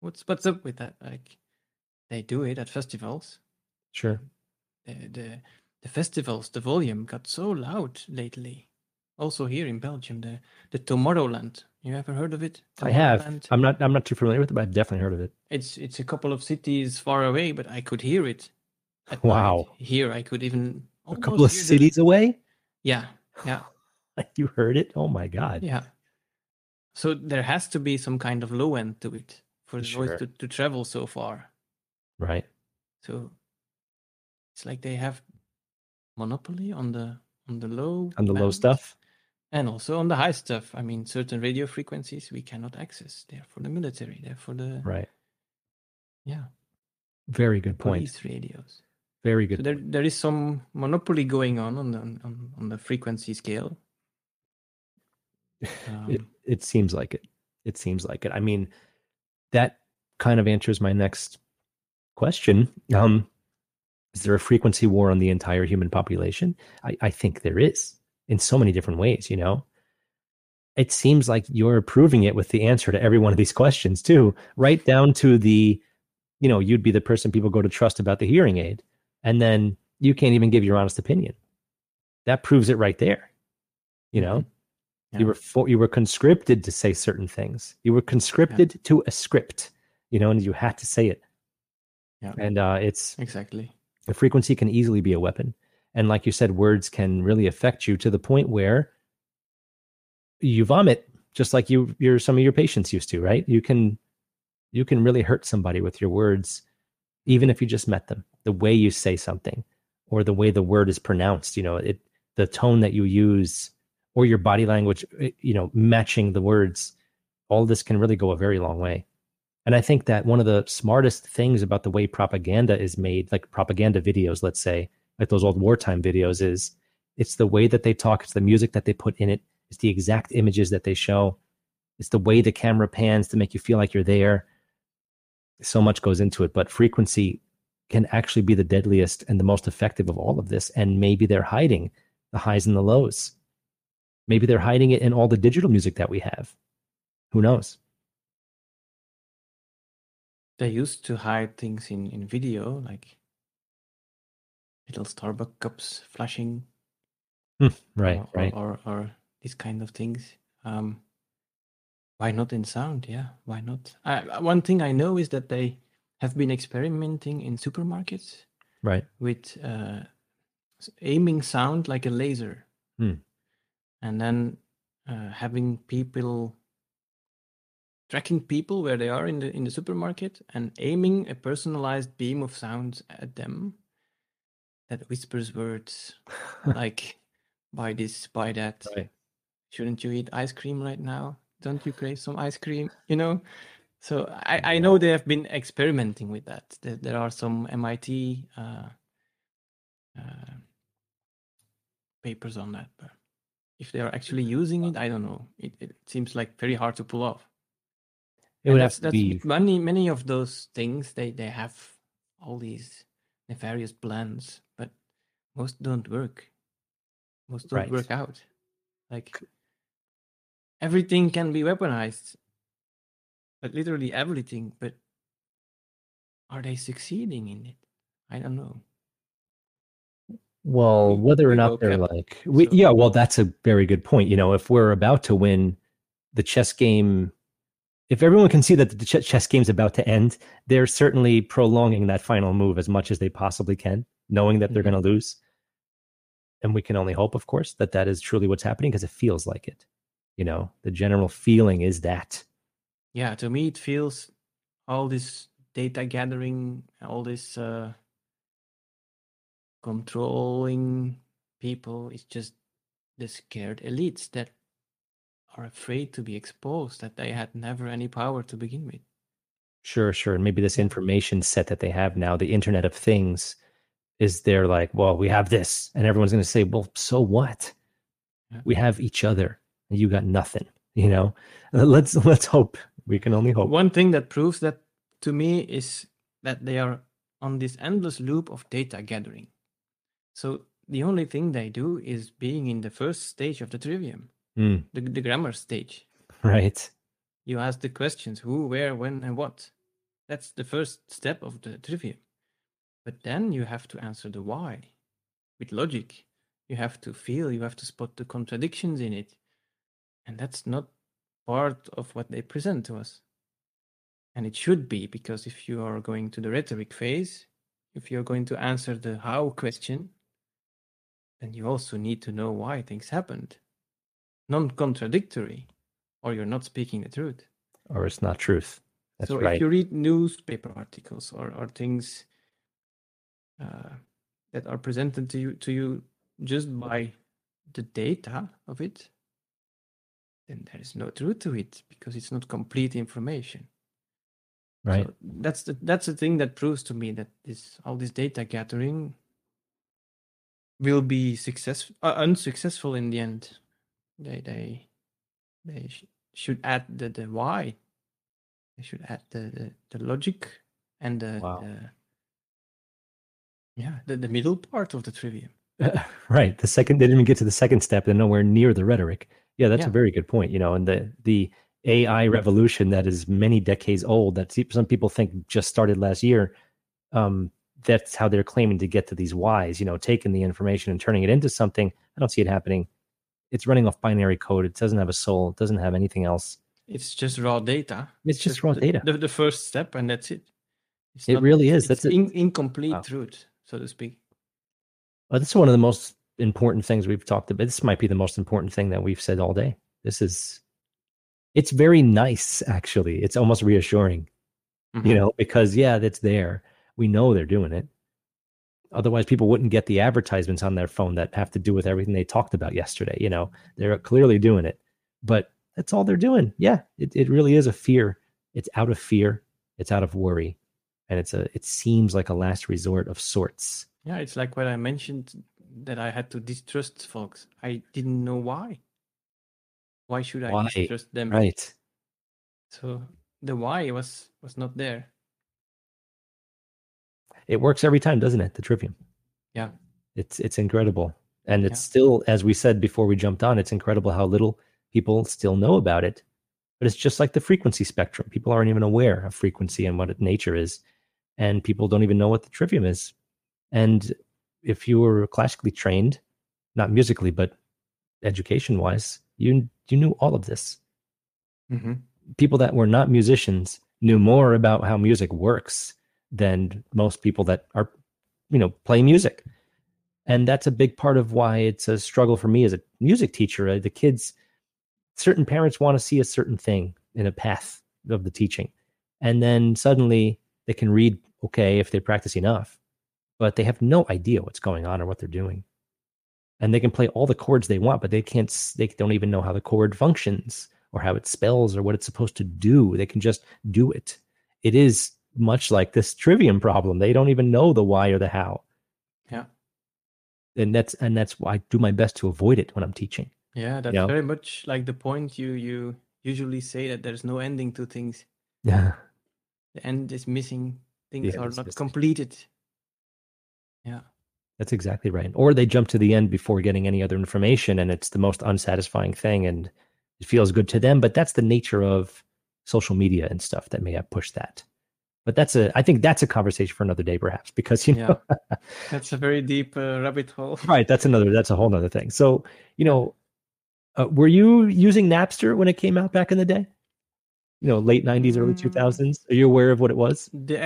What's what's up with that? Like they do it at festivals. Sure. The the, the festivals, the volume got so loud lately. Also here in Belgium, the the Tomorrowland. You ever heard of it? I have. I'm not. I'm not too familiar with it, but I've definitely heard of it. It's it's a couple of cities far away, but I could hear it. Wow. night. Here I could even A couple of hear the- cities away. Yeah, yeah, [laughs] You heard it? Oh my god. yeah. So there has to be some kind of low end to it for the Sure. noise to, to travel so far. Right. So it's like they have monopoly on the on the low On the low stuff. And also on the high stuff. I mean, certain radio frequencies we cannot access. They're for the military. They're for the Right. yeah Very good point. police radios. Very So good. there there is some monopoly going on on the on, on the frequency scale. [laughs] it, Um, it seems like it. It seems like it. I mean, that kind of answers my next question. Um, is there a frequency war on the entire human population? I, I think there is in so many different ways, you know? It seems like you're proving it with the answer to every one of these questions, too, right down to the, you know, you'd be the person people go to trust about the hearing aid. And then you can't even give your honest opinion. That proves it right there. You know? Yeah. You were for, you were conscripted to say certain things. You were conscripted to a script, you know, and you had to say it. Yeah. And uh, it's exactly. the frequency can easily be a weapon, and like you said, words can really affect you to the point where you vomit, just like you your some of your patients used to. Right? You can you can really hurt somebody with your words, even if you just met them. The way you say something, or the way the word is pronounced. You know, it the tone that you use or your body language, eh, you know, matching the words, all this can really go a very long way. And I think that one of the smartest things about the way propaganda is made, like propaganda videos, let's say, like those old wartime videos, is it's the way that they talk, it's the music that they put in it, it's the exact images that they show, it's the way the camera pans to make you feel like you're there. So much goes into it, but frequency can actually be the deadliest and the most effective of all of this. And maybe they're hiding the highs and the lows. Maybe they're hiding it in all the digital music that we have. Who knows? They used to hide things in, in video, like little Starbucks cups flashing, Right, or, right. or, or or these kind of things. Um, why not in sound? Yeah, why not? I, one thing I know is that they have been experimenting in supermarkets Right. with uh, aiming sound like a laser, Hmm. and then uh, having people tracking people where they are in the in the supermarket and aiming a personalized beam of sound at them that whispers words [laughs] like buy this buy that. Right. shouldn't you eat ice cream right now? Don't you crave some ice cream? You know? So i i know they have been experimenting with that. There, there are some mit uh, uh, papers on that but if they are actually using it i don't know. It, it seems like very hard to pull off. It and would that's, have to that's be many many of those things they they have all these nefarious plans most don't work most don't Right. work out like everything can be weaponized but literally everything but are they succeeding in it i don't know well, whether or not they're like, we, so- yeah, well, that's a very good point. You know, if we're about to win the chess game, if everyone can see that the ch- chess game's about to end, they're certainly prolonging that final move as much as they possibly can, knowing that they're Mhm. going to lose. And we can only hope, of course, that that is truly what's happening because it feels like it. You know, the general feeling is that. yeah to me it feels all this data gathering all this uh controlling people is just the scared elites that are afraid to be exposed that they had never any power to begin with Sure, sure. And maybe this information set that they have now, the Internet of Things, is they're like, well, we have this. And everyone's going to say, well, so what? We have each other and you got nothing. You know, [laughs] let's let's hope. We can only hope. One thing that proves that to me is that they are on this endless loop of data gathering. So the only thing they do is being in the first stage of the trivium, Mm, the, the grammar stage. [laughs] right. You ask the questions who, where, when, and what. That's the first step of the trivium. But then you have to answer the why with logic. You have to feel, you have to spot the contradictions in it. And that's not part of what they present to us. And it should be, because if you are going to the rhetoric phase, if you're going to answer the how question, then you also need to know why things happened. Non contradictory, or you're not speaking the truth. Or it's not truth. That's so right. if you read newspaper articles or, or things uh, that are presented to you to you just by the data of it, then there is no truth to it because it's not complete information. right. So that's the that's the thing that proves to me that this all this data gathering will be successful uh, unsuccessful in the end. They they they sh- should add the the why. They should add the the, the logic and the, Wow. the yeah the, the middle part of the trivium. [laughs] right. The second they didn't even get to the second step. They're nowhere near the rhetoric. Yeah, that's Yeah. a very good point. You know, and the the AI revolution that is many decades old that some people think just started last year. Um, that's how they're claiming to get to these whys. You know, taking the information and turning it into something. I don't see it happening. It's running off binary code. It doesn't have a soul. It doesn't have anything else. It's just raw data. It's just raw the, data. The, the first step, and that's it. It's It really is. That's in, incomplete Wow. truth, so to speak. Well, this is one of the most important things we've talked about. This might be the most important thing that we've said all day. This is, it's very nice, actually. It's almost reassuring, you Mhm. know, because yeah, that's there. We know they're doing it. Otherwise, people wouldn't get the advertisements on their phone that have to do with everything they talked about yesterday. You know, they're clearly doing it, but that's all they're doing. Yeah, it, it really is a fear. It's out of fear, it's out of worry, and it's a, it seems like a last resort of sorts. Yeah, it's like what I mentioned that I had to distrust folks. I didn't know why. Why should I Why? distrust them? Right. So the why was was not there. it works every time, doesn't it? The trivium. Yeah. It's it's incredible. And it's Yeah. still, as we said before we jumped on, it's incredible how little people still know about it. But it's just like the frequency spectrum. People aren't even aware of frequency and what it, nature is. And people don't even know what the trivium is. And if you were classically trained, not musically, but education wise, you you knew all of this. Mm-hmm. People that were not musicians knew more about how music works than most people that are, you know, play music. And that's a big part of why it's a struggle for me as a music teacher. Uh, The kids, certain parents want to see a certain thing in a path of the teaching. And then suddenly they can read, okay, if they practice enough, but they have no idea what's going on or what they're doing. And they can play all the chords they want, but they can't, they don't even know how the chord functions or how it spells or what it's supposed to do. They can just do it. It is much like this trivium problem. They don't even know the why or the how. Yeah. And that's and that's why I do my best to avoid it when I'm teaching. Yeah, that's know? very much like the point you you usually say that there's no ending to things. [laughs] Yeah. The end is missing. Things end are not missing. completed. Yeah. That's exactly right. Or they jump to the end before getting any other information and it's the most unsatisfying thing and it feels good to them, but that's the nature of social media and stuff that may have pushed that. But that's a I think that's a conversation for another day perhaps because you know [laughs] That's a very deep uh, rabbit hole. [laughs] right that's another that's a whole nother thing so you know uh, were you using napster when it came out back in the day you know late 90s early Mm. 2000s are you aware of what it was The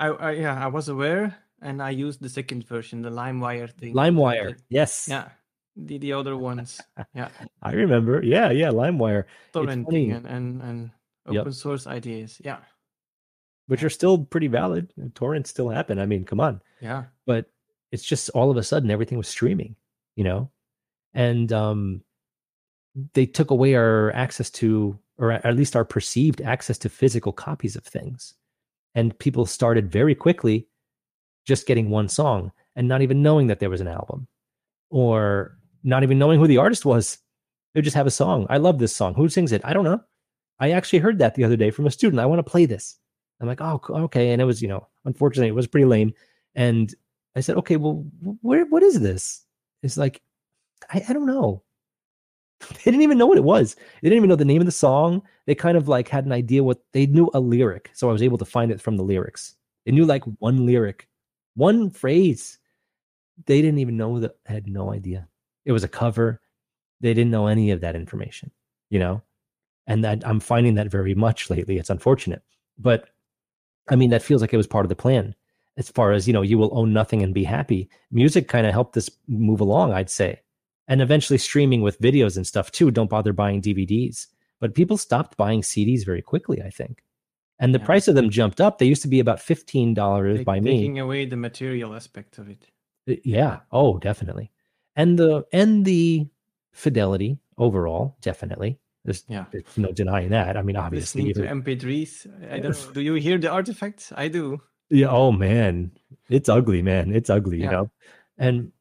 I, I yeah, I was aware and I used the second version, the LimeWire thing. limewire yes Yeah. The the other ones. Yeah. [laughs] i remember yeah yeah limewire. Torrenting and, and, and Yep. open source ideas. Yeah. which are still pretty valid torrents still happen i mean come on Yeah. but it's just all of a sudden everything was streaming you know and um they took away our access to or at least our perceived access to physical copies of things and people started very quickly just getting one song and not even knowing that there was an album or not even knowing who the artist was They would just have a song. I love this song. Who sings it? I don't know. I actually heard that the other day from a student. I want to play this. I'm like, oh, okay. And it was, you know, unfortunately, it was pretty lame. And I said, okay, well, where, what is this? It's like, I, I don't know. They didn't even know what it was. They didn't even know the name of the song. They kind of like had an idea what they knew a lyric. So I was able to find it from the lyrics. They knew like one lyric, one phrase. They didn't even know that, had no idea. It was a cover. They didn't know any of that information, you know? And that I'm finding that very much lately. It's unfortunate. But I mean, that feels like it was part of the plan as far as, you know, you will own nothing and be happy. Music kind of helped this move along, I'd say. And eventually streaming with videos and stuff too. Don't bother buying DVDs. But people stopped buying CDs very quickly, I think. And the yeah. price of them jumped up. They used to be about $15 Take, by me. Taking away the material aspect of it. Yeah. Oh, definitely. And the and the fidelity overall, definitely. There's, yeah. there's no denying that. I mean, obviously, listening to MP3s. I don't. [laughs] do you hear the artifacts? I do. Yeah. Oh man, it's ugly, man. It's ugly. Yeah. You know, and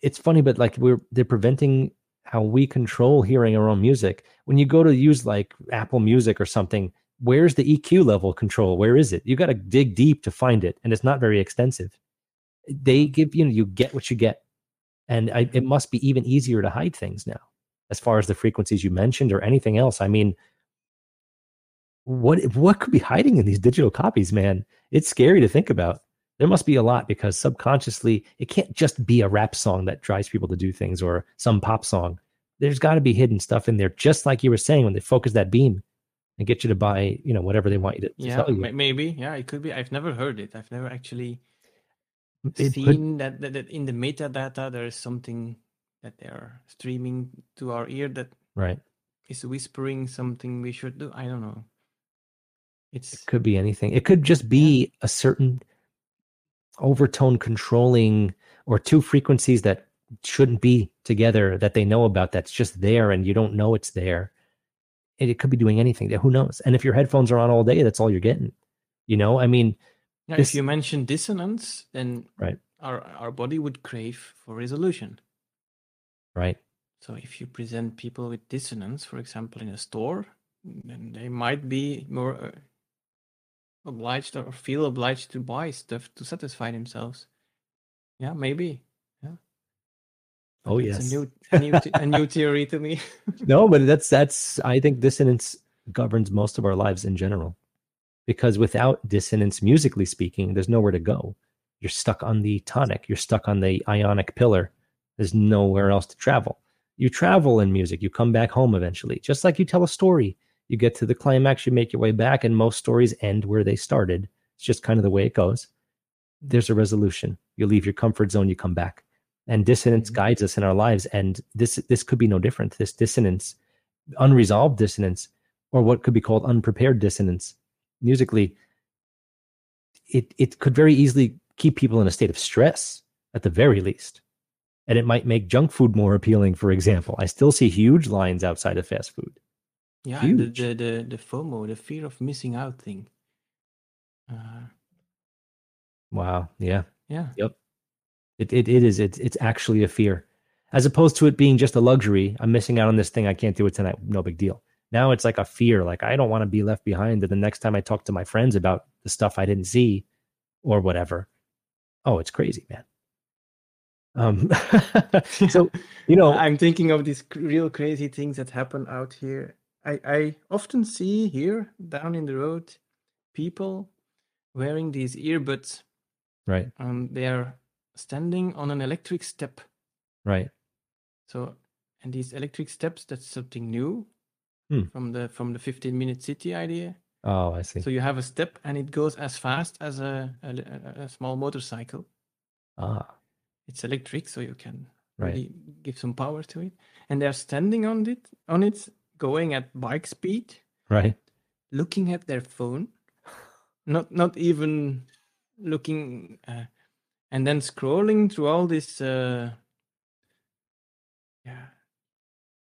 it's funny, but like we're they're preventing how we control hearing our own music. When you go to use like Apple Music or something, where's the EQ level control? Where is it? You got to dig deep to find it, and it's not very extensive. They give you know you get what you get, and I, it must be even easier to hide things now as far as the frequencies you mentioned or anything else. I mean, what what could be hiding in these digital copies, man? It's scary to think about. There must be a lot because subconsciously it can't just be a rap song that drives people to do things or some pop song. There's got to be hidden stuff in there, just like you were saying when they focus that beam and get you to buy, you know, whatever they want you to, yeah, tell you. Maybe, yeah, it could be. I've never heard it. I've never actually it seen could, that, that, that in the metadata there is something that they are streaming to our ear that right is whispering something we should do. I don't know. It's it could be anything. It could just be yeah. a certain overtone controlling or two frequencies that shouldn't be together that they know about that's just there and you don't know it's there. It, it could be doing anything. Who knows? And if your headphones are on all day, that's all you're getting. You know, I mean, yeah, this, if you mention dissonance, then right, our our body would crave for resolution. Right. So if you present people with dissonance, for example, in a store, then they might be more uh, obliged or feel obliged to buy stuff to satisfy themselves. Yeah, maybe. Yeah. Oh it's yes. A new, a new, a new [laughs] theory to me. [laughs] no, but that's that's. I think dissonance governs most of our lives in general, because without dissonance, musically speaking, there's nowhere to go. You're stuck on the tonic. You're stuck on the ionic pillar there's nowhere else to travel. You travel in music, you come back home eventually. Just like you tell a story, you get to the climax, you make your way back, and most stories end where they started. It's just kind of the way it goes. There's a resolution. You leave your comfort zone, you come back. And dissonance mm-hmm. guides us in our lives. And this this could be no different. This dissonance, unresolved dissonance, or what could be called unprepared dissonance, musically, it it could very easily keep people in a state of stress at the very least and it might make junk food more appealing for example i still see huge lines outside of fast food yeah the, the, the the fomo the fear of missing out thing. Uh, wow yeah. Yeah. Yep it, it, it is it's, it's actually a fear. As opposed to it being just a luxury i'm missing out on this thing i can't do it tonight no big deal. Now it's like a fear like i don't want to be left behind and the next time i talk to my friends about the stuff i didn't see or whatever oh it's crazy man. Um, [laughs] [laughs] so you know, I'm thinking of these real crazy things that happen out here. I I often see here down in the road people wearing these earbuds. Right. And they are standing on an electric step. Right. So, and these electric steps, that's something new hmm. from the from the 15 minute city idea. Oh, I see. So you have a step, and it goes as fast as a a, a small motorcycle. Ah it's electric, so you can right. really give some power to it. And they're standing on it, on it, going at bike speed, right? Looking at their phone, not not even looking, uh, and then scrolling through all this. Uh, yeah,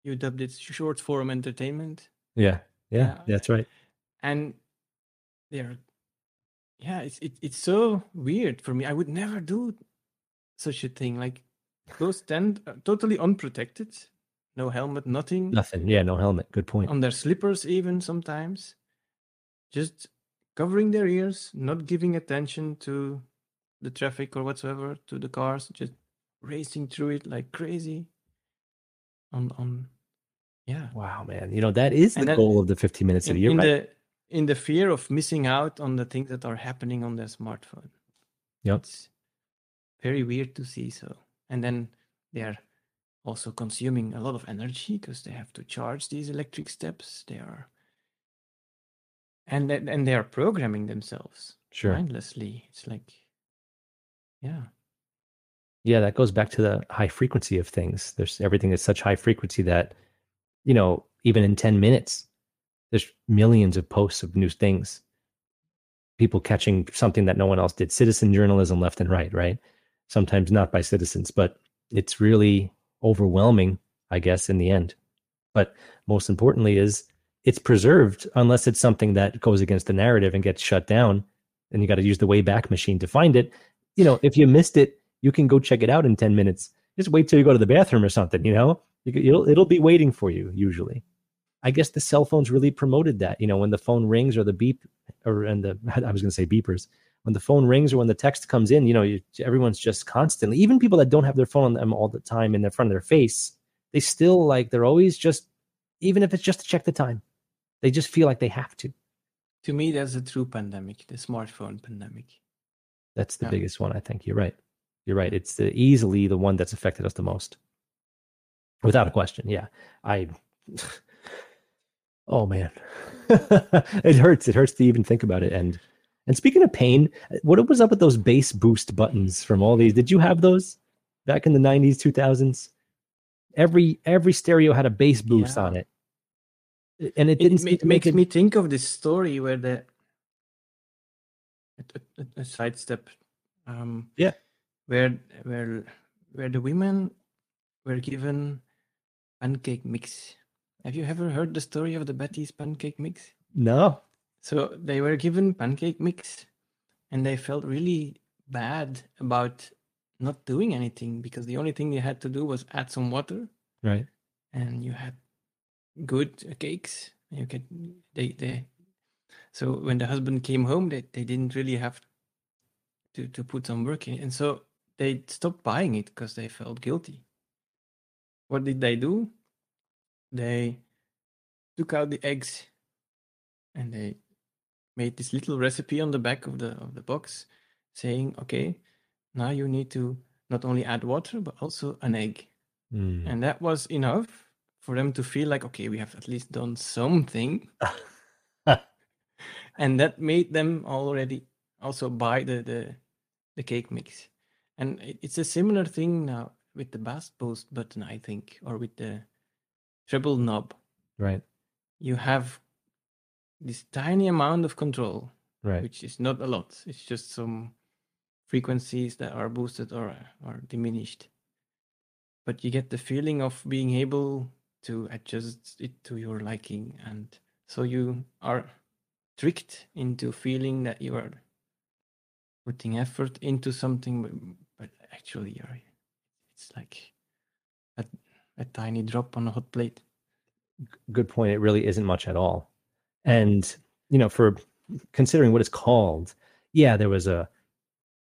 you dubbed it short form entertainment. Yeah, yeah, yeah. that's right. And they're yeah, it's it, it's so weird for me. I would never do such a thing. Like go stand uh, totally unprotected, no helmet, nothing. Nothing. Yeah, no helmet. Good point. On their slippers, even sometimes, just covering their ears, not giving attention to the traffic or whatsoever, to the cars, just racing through it like crazy. On on, yeah. Wow, man. You know that is the then goal of the 15 minutes a in, year, in right? the in the fear of missing out on the things that are happening on their smartphone. Yep. It's very weird to see so. And then they're also consuming a lot of energy because they have to charge these electric steps. They are and and they are programming themselves Sure. mindlessly. It's like yeah. Yeah, that goes back to the high frequency of things. There's everything is such high frequency that, you know, even in 10 minutes, there's millions of posts of new things. People catching something that no one else did. Citizen journalism left and right, right? Sometimes not by citizens, but it's really overwhelming, I guess, in the end. But most importantly is it's preserved unless it's something that goes against the narrative and gets shut down. And you got to use the Wayback Machine to find it. You know, if you missed it, you can go check it out in 10 minutes. Just wait till you go to the bathroom or something, you know? It'll, it'll be waiting for you usually. I guess the cell phones really promoted that. You know, when the phone rings or the beep, or and the [laughs] I was going to say beepers, when the phone rings or when the text comes in, you know, you, everyone's just constantly, even people that don't have their phone on them all the time in the front of their face, they still like they're always just, even if it's just to check the time, they just feel like they have to. To me, that's a true pandemic, the smartphone pandemic. That's the Yeah. biggest one. I think you're right. You're right. It's the, easily the one that's affected us the most, without a question. Yeah, I. [sighs] Oh man, [laughs] it hurts. It hurts to even think about it. And and speaking of pain, what was up with those bass boost buttons from all these? Did you have those back in the '90s, 2000s? Every every stereo had a bass boost Yeah. on it, and it It, didn't it, make makes it. me think of this story where the a- a sidestep, um, Yeah. where where where the women were given pancake mix. Have you ever heard the story of the Betty's pancake mix? No, So they were given pancake mix, and they felt really bad about not doing anything because the only thing they had to do was add some water right? and you had good cakes. You could they they. So when the husband came home, they, they didn't really have to to put some work in, and so they stopped buying it because they felt guilty. What did they do? They took out the eggs, and they made this little recipe on the back of the of the box, saying, "Okay, now you need to not only add water but also an egg." Mm. And that was enough for them to feel like, okay, we have at least done something. [laughs] and that made them already also buy the, the, the cake mix. And it- it's a similar thing now with the bass boost button, I think, or with the treble knob. Right, You have this tiny amount of control, right. which is not a lot. It's just some frequencies that are boosted or or diminished. But you get the feeling of being able to adjust it to your liking, and so you are tricked into feeling that you are putting effort into something, but, but actually you're it's like a, a tiny drop on a hot plate. good point. It really isn't much at all. And you know, for considering what it's called, yeah, there was a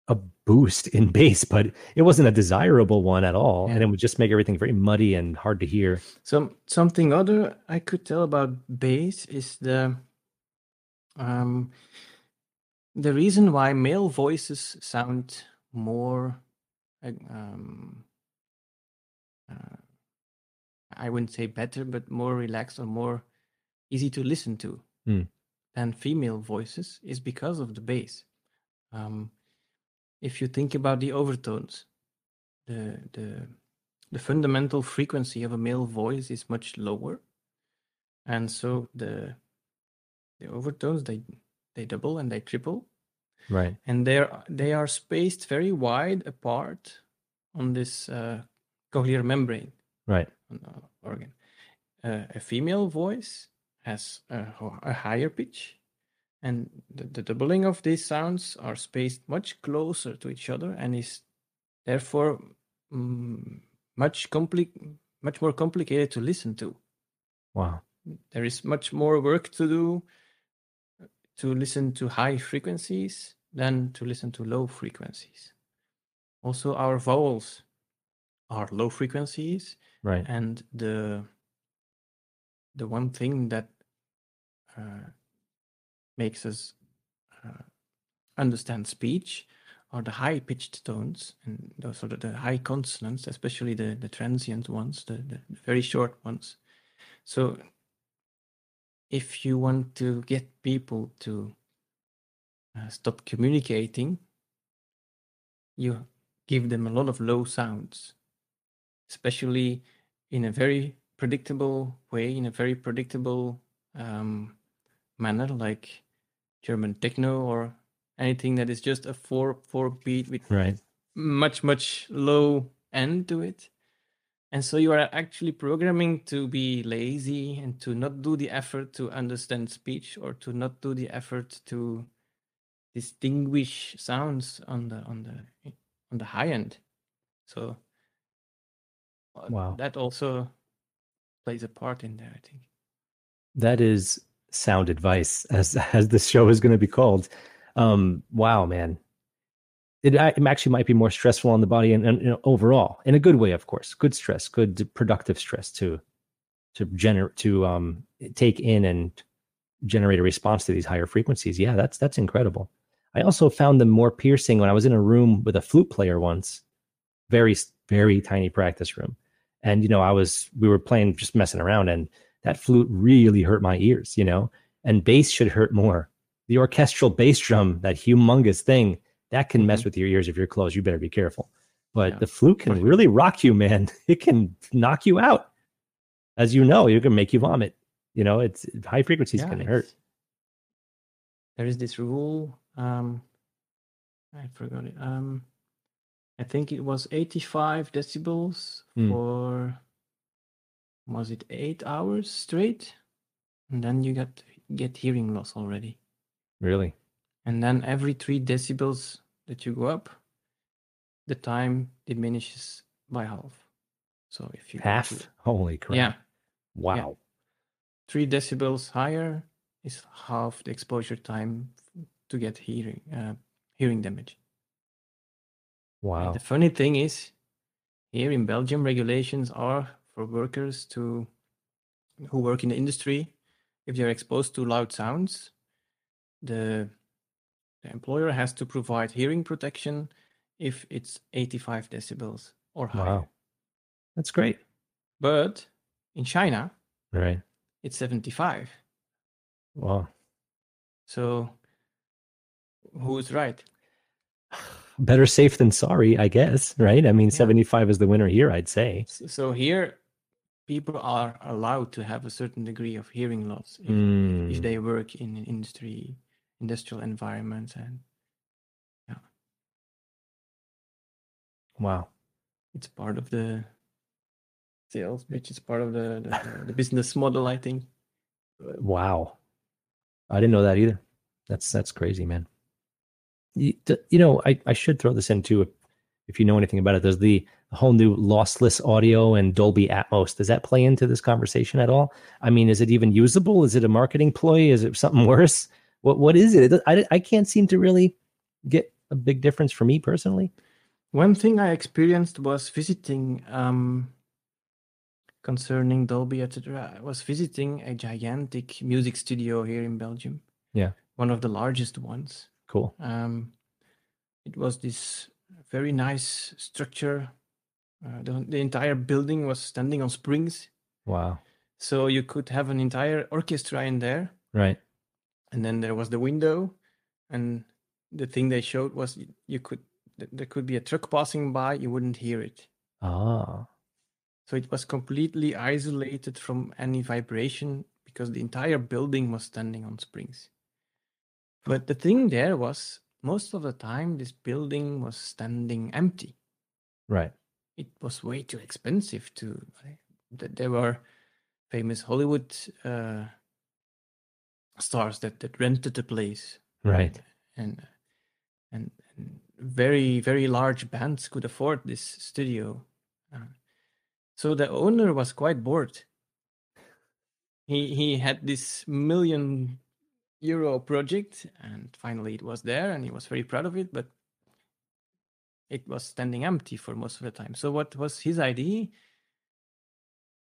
a boost in [laughs] bass, but it wasn't a desirable one at all, and it would just make everything very muddy and hard to hear. Some something other I could tell about bass is the um the reason why male voices sound more um uh, I wouldn't say better, but more relaxed or more easy to listen to Hmm. than female voices is because of the bass. Um, if you think about the overtones, the the the fundamental frequency of a male voice is much lower, and so the the overtones they they double and they triple, Right. and they're they are spaced very wide apart on this uh, cochlear membrane Right. on the organ. Uh, a female voice has a, a higher pitch, and the, the doubling of these sounds are spaced much closer to each other and is therefore mm, much compli- much more complicated to listen to. Wow. There is much more work to do to listen to high frequencies than to listen to low frequencies. Also, our vowels are low frequencies, Right. and the the one thing that uh, makes us uh, understand speech are the high pitched tones and those are the, the high consonants, especially the the transient ones, the, the very short ones. So, if you want to get people to uh, stop communicating, you give them a lot of low sounds, especially in a very predictable way, in a very predictable um, manner, like German techno or anything that is just a four four beat with Right. much much low end to it. And so you are actually programming to be lazy and to not do the effort to understand speech or to not do the effort to distinguish sounds on the on the on the high end. So uh, Wow. that also plays a part in there, I think. That is sound advice, as as this show is going to be called. Um, wow, man. It, it actually might be more stressful on the body and, and overall, in a good way, of course. Good stress, good productive stress to to generate to um take in and generate a response to these higher frequencies. Yeah, that's that's incredible. I also found them more piercing when I was in a room with a flute player once, very very tiny practice room, and you know I was we were playing just messing around, and that flute really hurt my ears, you know. And bass should hurt more. The orchestral bass drum, that humongous thing, that can mess Mhm. with your ears if you're close. You better be careful. But Yeah, the flute can really rock you, man. [laughs] It can knock you out. As you know, it can make you vomit. You know, it's high frequencies can hurt. There is this rule. Um, I forgot it. Um, I think it was 85 decibels Hmm. for was it eight hours straight, and then you got get hearing loss already. Really. And then every three decibels that you go up, the time diminishes by half. So if you go to- Half? Holy crap. yeah, Wow. three decibels higher is half the exposure time to get hearing uh, hearing damage. And Wow. The funny thing is, here in Belgium, regulations are for workers to who work in the industry. If they're exposed to loud sounds, the the employer has to provide hearing protection if it's 85 decibels or higher. Wow. That's great. But in China, Right. it's 75. Wow. So who's right? Better safe than sorry, I guess. Right. I mean, Yeah. 75 is the winner here, I'd say. So here, people are allowed to have a certain degree of hearing loss if, Mm. if they work in an industry, industrial environments, and yeah Wow. it's part of the sales pitch. is part of the [laughs] the, the business model, I think. Wow. I didn't know that either. That's that's crazy, man. You, you know, I, I should throw this in too if, you know anything about it. There's the whole new lossless audio and Dolby Atmos. Does that play into this conversation at all? I mean, is it even usable? Is it a marketing ploy? Is it something [laughs] worse? What what is it? It- I, I can't seem to really get a big difference for me personally. One thing I experienced was visiting um, concerning Dolby, etc. I was visiting a gigantic music studio here in Belgium. Yeah. one of the largest ones. Cool. Um, it was this very nice structure. Uh, the, the entire building was standing on springs, Wow. so you could have an entire orchestra in there. Right. And then there was the window, and the thing they showed was you could th- there could be a truck passing by, you wouldn't hear it. Ah. So it was completely isolated from any vibration because the entire building was standing on springs. But the thing there was most of the time this building was standing empty. Right. It was way too expensive to. th- There were famous Hollywood uh, stars that, that rented the place Right. and and, and very very large bands could afford this studio. Uh, So the owner was quite bored. He he had this million euro project, and finally it was there, and he was very proud of it. But it was standing empty for most of the time. So what was his idea?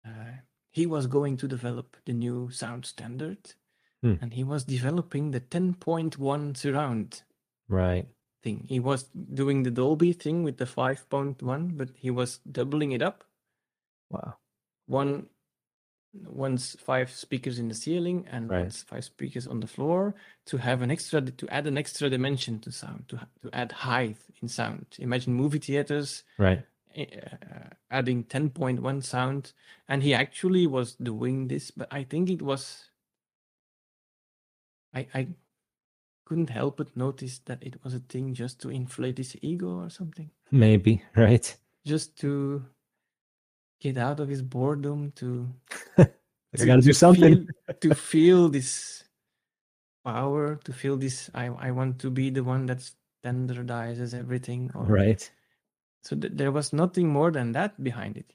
Uh, he was going to develop the new sound standard, Hmm. and he was developing the 10.1 surround Right. thing. He was doing the Dolby thing with the 5.1, but he was doubling it up. Wow. One once five speakers in the ceiling and Right. once five speakers on the floor to have an extra to add an extra dimension to sound to to add height in sound. Imagine movie theaters Right. uh, adding 10.1 sound and he actually was doing this but i think it was i i couldn't help but notice that it was a thing just to inflate his ego or something Maybe. [laughs] Right. just to get out of his boredom to [laughs] I got to do something. feel, to feel this power to feel this i i want to be the one that standardizes everything or Right. so th- there was nothing more than that behind it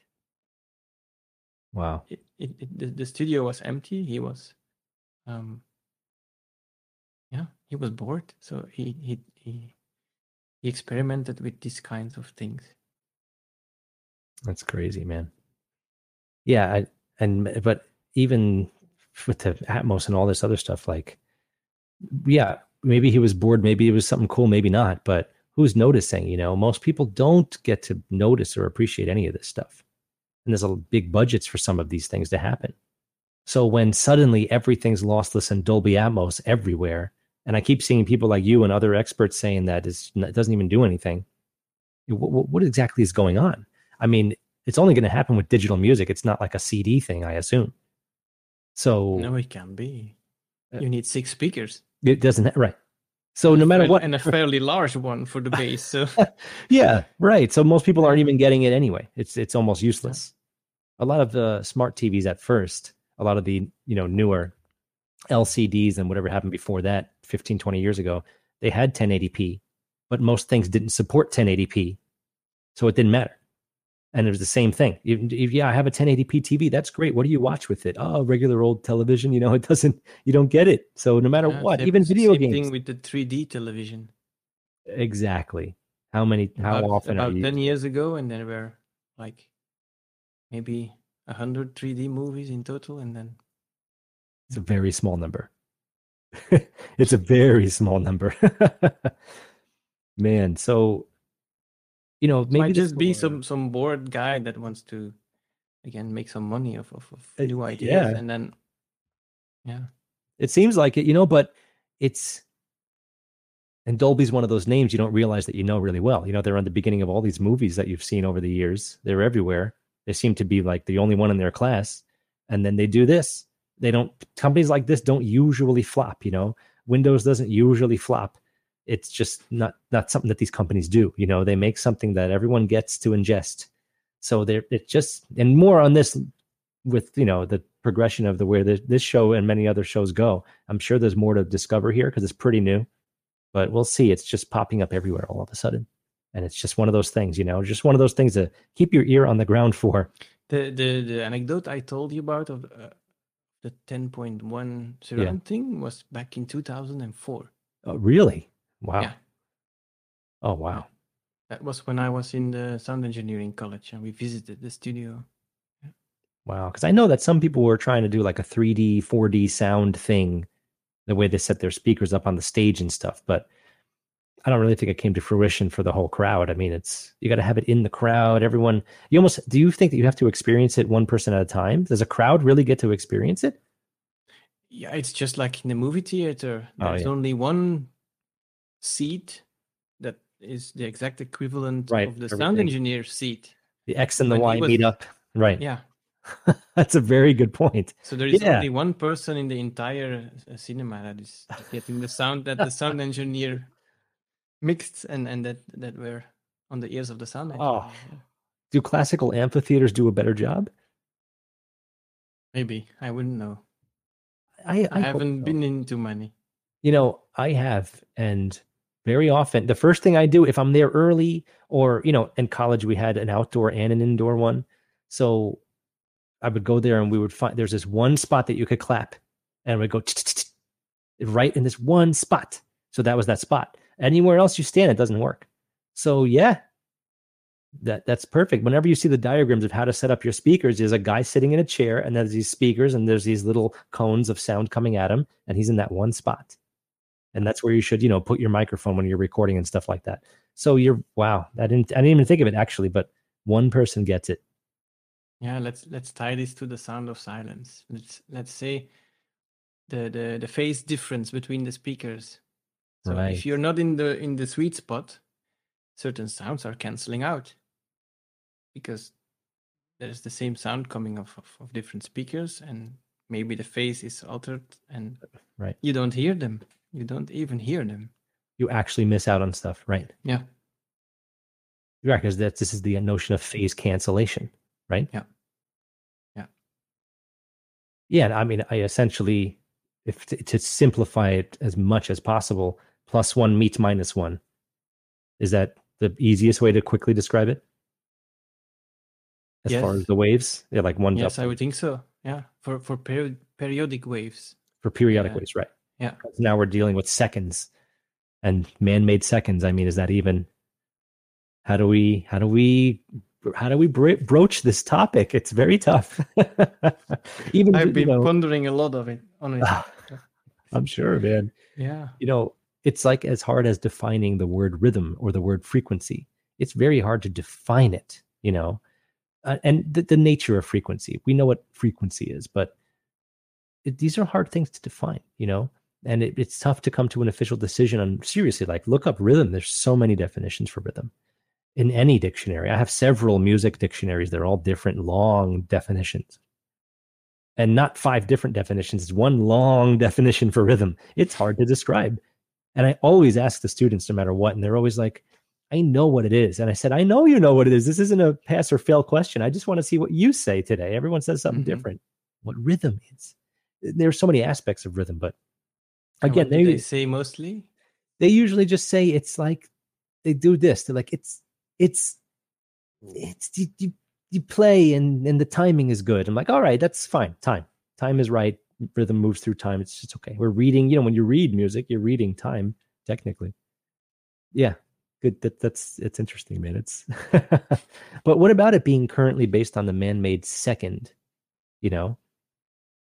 Wow. it, it, it the, the studio was empty he was um yeah he was bored so he he he, he experimented with these kinds of things That's crazy, man. Yeah, I, and but even with the Atmos and all this other stuff, like, yeah, maybe he was bored, maybe it was something cool, maybe not. But who's noticing? You know, most people don't get to notice or appreciate any of this stuff, and there's a big budgets for some of these things to happen. So when suddenly everything's lossless and Dolby Atmos everywhere, and I keep seeing people like you and other experts saying that it doesn't even do anything. What, what exactly is going on? I mean, it's only going to happen with digital music. It's not like a CD thing, I assume. So no it can be Uh, you need six speakers it doesn't, ha- right? So no matter what, and a [laughs] fairly large one for the bass so [laughs] yeah, right. So most people aren't even getting it anyway. It's it's almost useless. A lot of the smart TVs at first, a lot of the you know newer LCDs and whatever happened before that, 15, 20 years ago, they had 1080p, but most things didn't support 1080p, so it didn't matter. And it was the same thing. If, if, yeah, I have a 1080p TV. That's great. What do you watch with it? Oh, regular old television. You know, [laughs] it doesn't. You don't get it. So no matter Yeah, what, same- even video same games. thing with the 3d television exactly. How many? How about, often about are you? 10 years ago and there were like maybe 100 3d movies in total and then It's a very small number. [laughs] it's a very small number. [laughs] Man, so you know, maybe might just be some some bored guy that wants to again make some money off of, of Uh, new ideas yeah. and then yeah It seems like it, you know, but it's and Dolby's one of those names you don't realize that you know really well. You know, they're on the beginning of all these movies that you've seen over the years. They're everywhere. They seem to be like the only one in their class. And then they do this. They don't companies like this don't usually flop, you know. Windows doesn't usually flop. It's just not not something that these companies do. You know, they make something that everyone gets to ingest. So they're it just and more on this with you know the progression of the where this, this show and many other shows go. I'm sure there's more to discover here because it's pretty new, but we'll see. It's just popping up everywhere all of a sudden, and it's just one of those things, you know, just one of those things to keep your ear on the ground [laughs] for. the the, the anecdote i told you about of uh, the 10.1 surround thing was back in 2004 Oh, really? Wow. Yeah. Oh, wow. that was when i was in the sound engineering college and we visited the studio Wow. Because I know that some people were trying to do like a 3D, 4D sound thing, the way they set their speakers up on the stage and stuff. But I don't really think it came to fruition for the whole crowd. I mean, it's you got to have it in the crowd. Everyone, you almost do you think that you have to experience it one person at a time? Does a crowd really get to experience it? yeah it's just like in the movie theater Oh, there's yeah. only one seat that is the exact equivalent Right, of the sound engineer seat The X and the When Y was- meet up. Right. yeah [laughs] That's a very good point. so there is Yeah. only one person in the entire uh, cinema that is getting the sound that the sound engineer mixed and and that that were on the ears of the sound engineer. Oh. Do classical amphitheaters do a better job? maybe i wouldn't know I, i, I haven't so. been into many You know, I have, and very often the first thing I do if I'm there early, or you know, in college we had an outdoor and an indoor one. So I would go there and we would find there's this one spot that you could clap and we'd go [tsk] right in this one spot. So that was that spot. Anywhere else you stand, it doesn't work. So yeah, that that's perfect. Whenever you see the diagrams of how to set up your speakers, there's a guy sitting in a chair and there's these speakers and there's these little cones of sound coming at him, and he's in that one spot. And that's where you should, you know, put your microphone when you're recording and stuff like that. So you're wow, I didn't I didn't even think of it actually, but one person gets it. Yeah, let's let's tie this to the sound of silence. Let's let's say the the the phase difference between the speakers. So Right. if you're not in the in the sweet spot, certain sounds are canceling out because there's the same sound coming off of, of different speakers and maybe the phase is altered and Right. you don't hear them. You don't even hear them. You actually miss out on stuff, right? Yeah. Right, because that's this is the notion of phase cancellation, right? Yeah. Yeah. Yeah, I mean, I essentially, if to, to simplify it as much as possible, plus one meets minus one. Is that the easiest way to quickly describe it? As far as the waves, yeah, like one Yes, I would think so. Yeah. For for peri- periodic waves. for periodic yeah. waves, right? Yeah. 'Cause Now we're dealing with seconds and man-made seconds. I mean, is that even? How do we? How do we? How do we bro- broach this topic? It's very tough. [laughs] even I've you been know, pondering a lot of it on it. I'm sure, man. yeah. You know, it's like as hard as defining the word rhythm or the word frequency. It's very hard to define it. You know, uh, and the, the nature of frequency. We know what frequency is, but it, these are hard things to define. You know, and it, it's tough to come to an official decision on seriously. Like, look up rhythm. There's so many definitions for rhythm in any dictionary. I have several music dictionaries. They're all different, long definitions. And not five different definitions. It's one long [laughs] definition for rhythm. It's hard to describe. And I always ask the students, no matter what, and they're always like, I know what it is. And I said, I know you know what it is. This isn't a pass or fail question. I just want to see what you say today. Everyone says something Mhm. different. What rhythm is. There's so many aspects of rhythm, but again, what they, they say mostly. they usually just say it's like they do this. They're like, it's it's it's you, you, you play and and the timing is good. I'm like, all right, that's fine. Time. Time is right. Rhythm moves through time. It's just okay. We're reading, you know, when you read music, you're reading time, technically. Yeah. Good. That that's it's interesting, man. It's [laughs] but what about it being currently based on the man-made second? You know?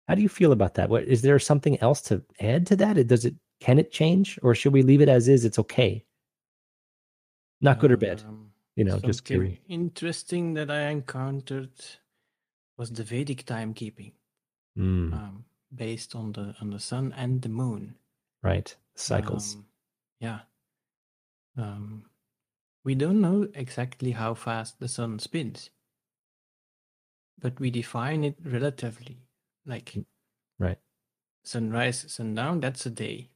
How do you feel about that? What is there something else to add to that? It does it can it change or should we leave it as is? It's okay. Not good or bad. Um, You know, just curious. interesting that I encountered was the Vedic timekeeping, Mm, um, based on the on the sun and the moon. right. Cycles. Um, yeah. Um, we don't know exactly how fast the sun spins, but we define it relatively. Like right. sunrise, sundown, that's a day.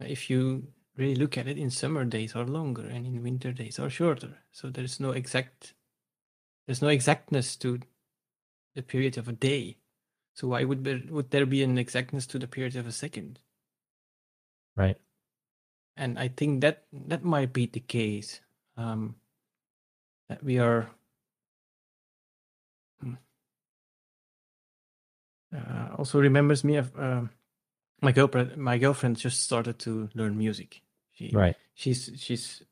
If you really look at it in summer days are longer and in winter days are shorter. So there's no exact there's no exactness to the period of a day. So why would there would there be an exactness to the period of a second? Right. And I think that that might be the case. Um, that we are uh, also remembers me of um my girlfriend. My girlfriend just started to learn music. She Right. she's she's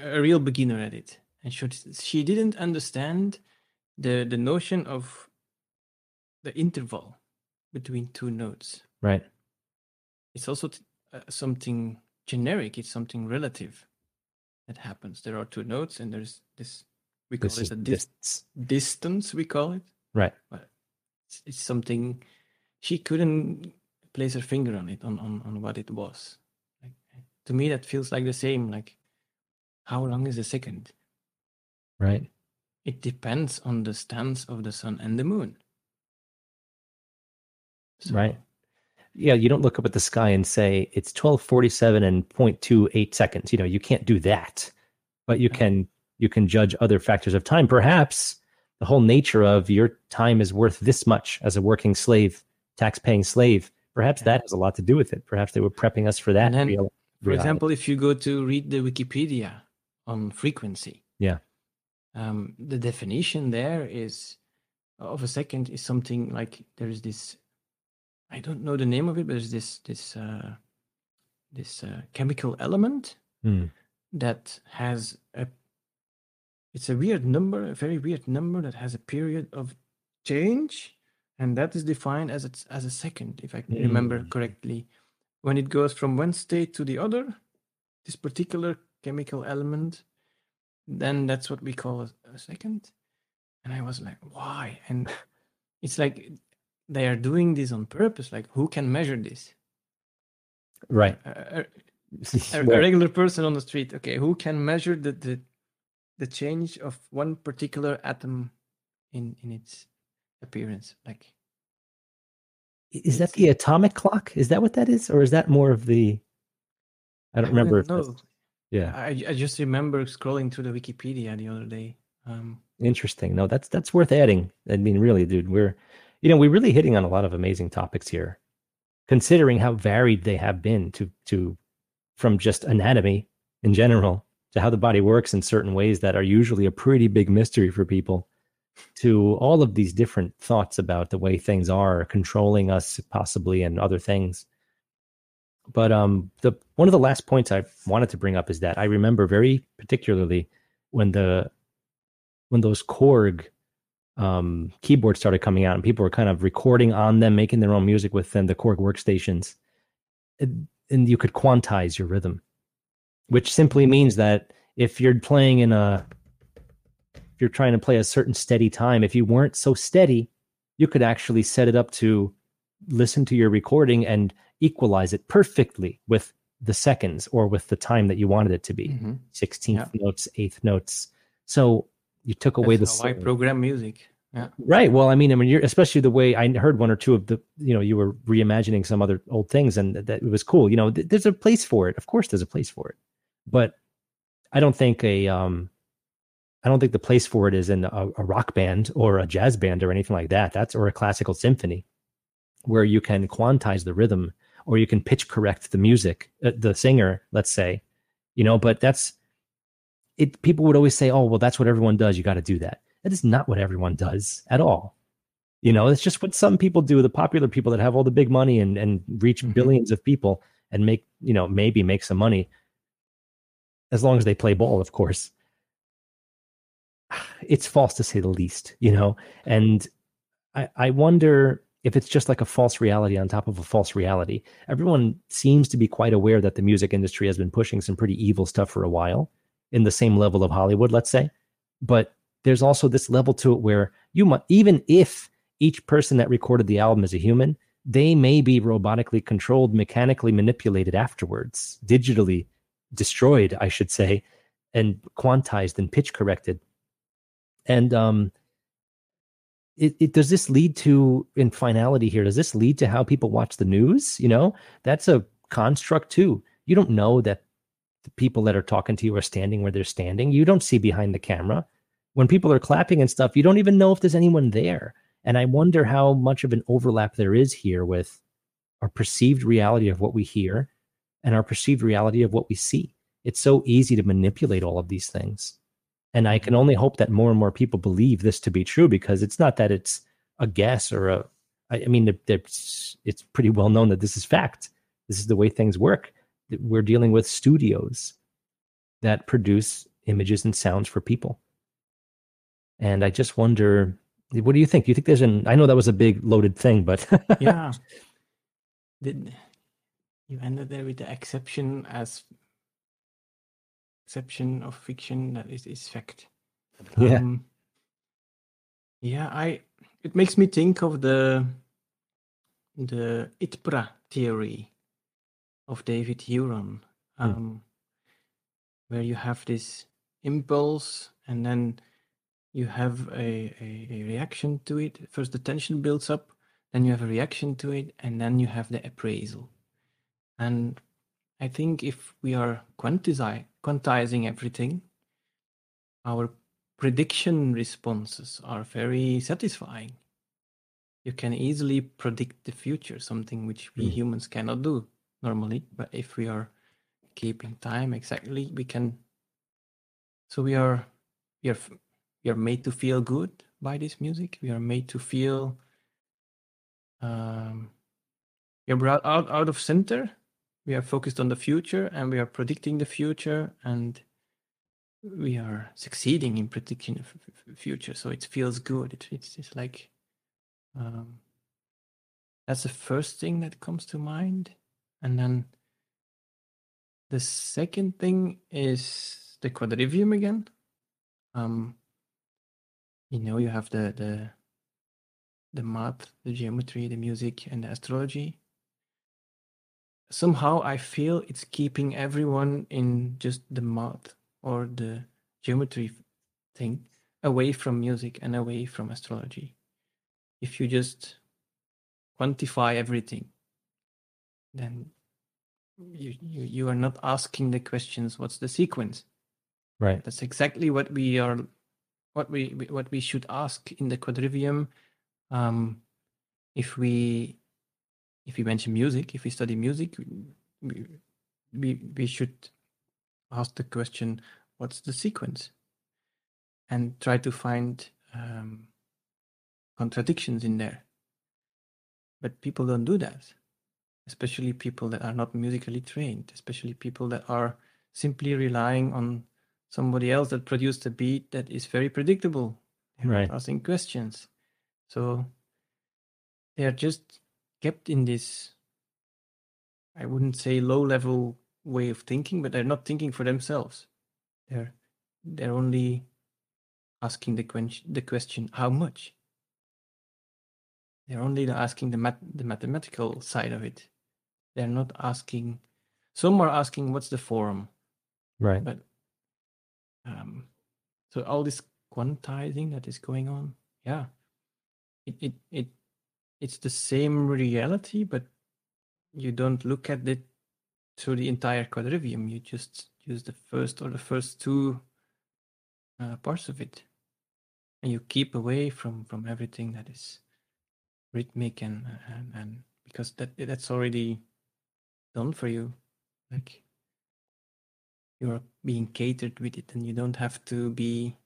a real beginner at it, and she she didn't understand the the notion of the interval between two notes. Right. It's also t- uh, something generic. It's something relative that happens. There are two notes, and there's this. We call This it a dis- distance. distance. We call it. Right. But it's, it's something she couldn't place her finger on it on, on on what it was. Like, to me, that feels like the same. Like, how long is a second? Right. It depends on the stance of the sun and the moon. So, Right. Yeah, you don't look up at the sky and say it's 1247 and 0.28 seconds. You know, you can't do that. But you can you can judge other factors of time. Perhaps the whole nature of your time is worth this much as a working slave, tax paying slave. Perhaps that has a lot to do with it. Perhaps they were prepping us for that. Then, real- For reality. example, if you go to read the Wikipedia on frequency, Yeah. um, the definition there is of a second is something like there is this I don't know the name of it, but there's this this uh, this uh, chemical element Mm. that has a it's a weird number, a very weird number that has a period of change, and that is defined as a, as a second, if I can remember Mm. correctly. When it goes from one state to the other, this particular chemical element, then that's what we call a, a second. And I was like, why? And it's like they are doing this on purpose. Like, who can measure this? Right. A, a- a, [laughs] a regular person on the street. Okay, who can measure the, the the change of one particular atom in in its appearance? Like, is that the atomic clock? Is that what that is, or is that more of the? I don't I remember. wouldn't If that's, know. yeah, I I just remember scrolling through the Wikipedia the other day. Um, interesting. No, that's that's worth adding. I mean, really, dude, we're, you know, we're really hitting on a lot of amazing topics here, considering how varied they have been to to from just anatomy in general to how the body works in certain ways that are usually a pretty big mystery for people to all of these different thoughts about the way things are controlling us possibly and other things. But um the one of the last points i wanted to bring up is that i remember very particularly when the when those korg um keyboards started coming out and people were kind of recording on them making their own music with them the korg workstations and you could quantize your rhythm which simply means that if you're playing in a if you're trying to play a certain steady time if you weren't so steady you could actually set it up to listen to your recording and equalize it perfectly with the seconds or with the time that you wanted it to be mhm. 16th Yeah. notes eighth notes so you took away That's the how I program music. Yeah. Right. Well, I mean, I mean, you're especially the way I heard one or two of the, you know, you were reimagining some other old things, and that, that it was cool. You know, th- there's a place for it. Of course, there's a place for it, but I don't think a, um, I don't think the place for it is in a, a rock band or a jazz band or anything like that. That's or a classical symphony, where you can quantize the rhythm or you can pitch correct the music, uh, the singer, let's say, you know. But that's it. People would always say, "Oh, well, that's what everyone does. You got to do that." That is not what everyone does at all. You know, it's just what some people do. The popular people that have all the big money and and reach Mhm. billions of people and make you know maybe make some money, as long as they play ball, of course. [sighs] It's false to say the least, you know. And I, I wonder if it's just like a false reality on top of a false reality. Everyone seems to be quite aware that the music industry has been pushing some pretty evil stuff for a while, in the same level of Hollywood, let's say. But there's also this level to it where you might, even if each person that recorded the album is a human, they may be robotically controlled, mechanically manipulated afterwards, digitally destroyed, I should say, and quantized and pitch corrected. And um, it, it does this lead to in finality here? Does this lead to how people watch the news? You know, that's a construct too. You don't know that the people that are talking to you are standing where they're standing. You don't see behind the camera. When people are clapping and stuff, you don't even know if there's anyone there. And I wonder how much of an overlap there is here with our perceived reality of what we hear and our perceived reality of what we see. It's so easy to manipulate all of these things. And I can only hope that more and more people believe this to be true because it's not that it's a guess or a, I mean, it's, it's pretty well known that this is fact. This is the way things work. We're dealing with studios that produce images and sounds for people. And I just wonder, what do you think? Do you think there's an, I know that was a big loaded thing, but Yeah. [laughs] Did you ended there with the exception as exception of fiction that is, is fact. Yeah. Um, yeah, I it makes me think of the the ITPRA theory of David Huron, um, where you have this impulse and then you have a, a, a reaction to it. First, the tension builds up, then you have a reaction to it, and then you have the appraisal. And I think if we are quantizi- quantizing everything, our prediction responses are very satisfying. You can easily predict the future, something which we Mm. humans cannot do normally. But if we are keeping time exactly, we can. So we are we are we are made to feel good by this music. We are made to feel um, are brought out, out of center. We are focused on the future and we are predicting the future and we are succeeding in predicting the future. So it feels good. It, it's, it's like um, that's the first thing that comes to mind. And then the second thing is the quadrivium again. Um, you know, you have the the the math, the geometry, the music, and the astrology. Somehow, I feel it's keeping everyone in just the math or the geometry thing away from music and away from astrology. If you just quantify everything, then you, you you are not asking the questions what's the sequence? Right. That's exactly what we are what we what we should ask in the quadrivium. Um if we if we mention music if we study music we we, we should ask the question what's the sequence? And try to find um, contradictions in there. But people don't do that especially people that are not musically trained, especially people that are simply relying on somebody else that produced a beat that is very predictable, right? Asking questions, so they are just kept in this. I wouldn't say low level way of thinking, but they're not thinking for themselves. They're they're only asking the question, the question how much. They're only asking the mat- the mathematical side of it. They're not asking. Some are asking, "What's the form?" Right. But um, so all this quantizing that is going on, yeah, it it it it's the same reality, but you don't look at it through the entire quadrivium. You just use the first or the first two uh, parts of it, and you keep away from from everything that is rhythmic and and, and because that that's already done for you. Like you're being catered with it, and you don't have to be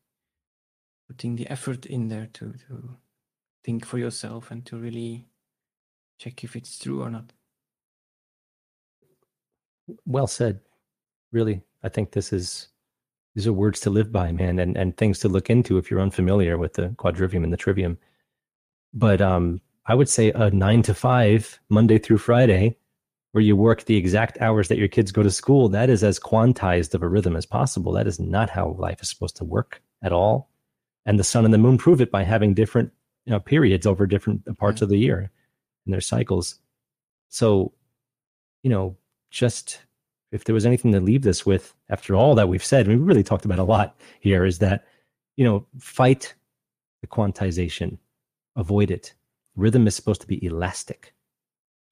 putting the effort in there to to think for yourself and to really check if it's true or not. Well said. Really, I think this is these are words to live by, man, and and things to look into if you're unfamiliar with the quadrivium and the trivium. But um, I would say a nine to five, Monday through Friday, where you work the exact hours that your kids go to school, that is as quantized of a rhythm as possible. That is not how life is supposed to work at all. And the sun and the moon prove it by having different you know, periods over different parts mm-hmm. of the year and their cycles. So, you know, just if there was anything to leave this with after all that we've said, we really talked about a lot here, is that, you know, fight the quantization, avoid it. Rhythm is supposed to be elastic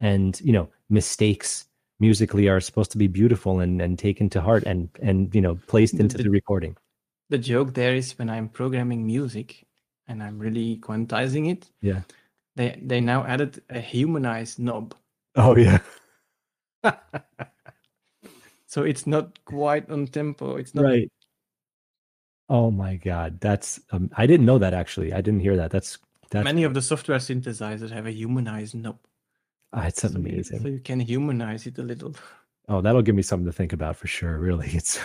and you know mistakes musically are supposed to be beautiful and and taken to heart and and you know placed into the, the recording the joke there is when i'm programming music and i'm really quantizing it. Yeah. They they now added a humanized knob. Oh yeah. [laughs] So it's not quite on tempo. It's not right. Oh my god. That's um, i didn't know that actually. I didn't hear that. That's that's many of the software synthesizers have a humanized knob. Oh, it's so amazing. You, so you can humanize it a little. Oh, that'll give me something to think about for sure. Really, it's.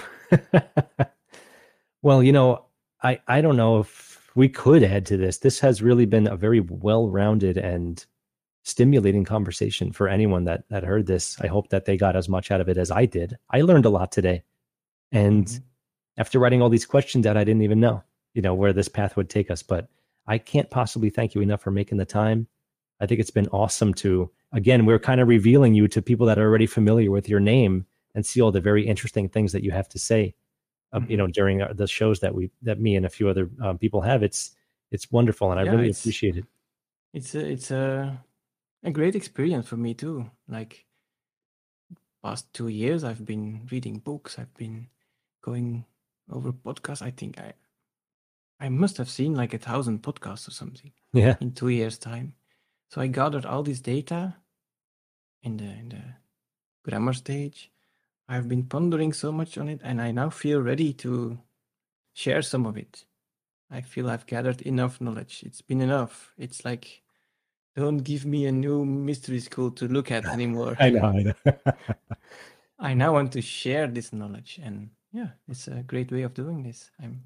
[laughs] well, you know, I I don't know if we could add to this. This has really been a very well-rounded and stimulating conversation for anyone that that heard this. I hope that they got as much out of it as I did. I learned a lot today, and mm-hmm. after writing all these questions out, I didn't even know, you know, where this path would take us. But I can't possibly thank you enough for making the time. I think it's been awesome to again, we're kind of revealing you to people that are already familiar with your name and see all the very interesting things that you have to say. Um, you know, during the shows that we that me and a few other um, people have, it's it's wonderful, and I yeah, really appreciate it. It's a, it's a a great experience for me too. Like past two years, I've been reading books. I've been going over podcasts. I think I I must have seen like a thousand podcasts or something. [laughs] Yeah. In two years' time. So I gathered all this data in the in the grammar stage. I've been pondering so much on it, and I now feel ready to share some of it. I feel I've gathered enough knowledge. It's been enough. It's like, don't give me a new mystery school to look at [laughs] anymore. I know. I know. [laughs] I now want to share this knowledge, and yeah, it's a great way of doing this. I'm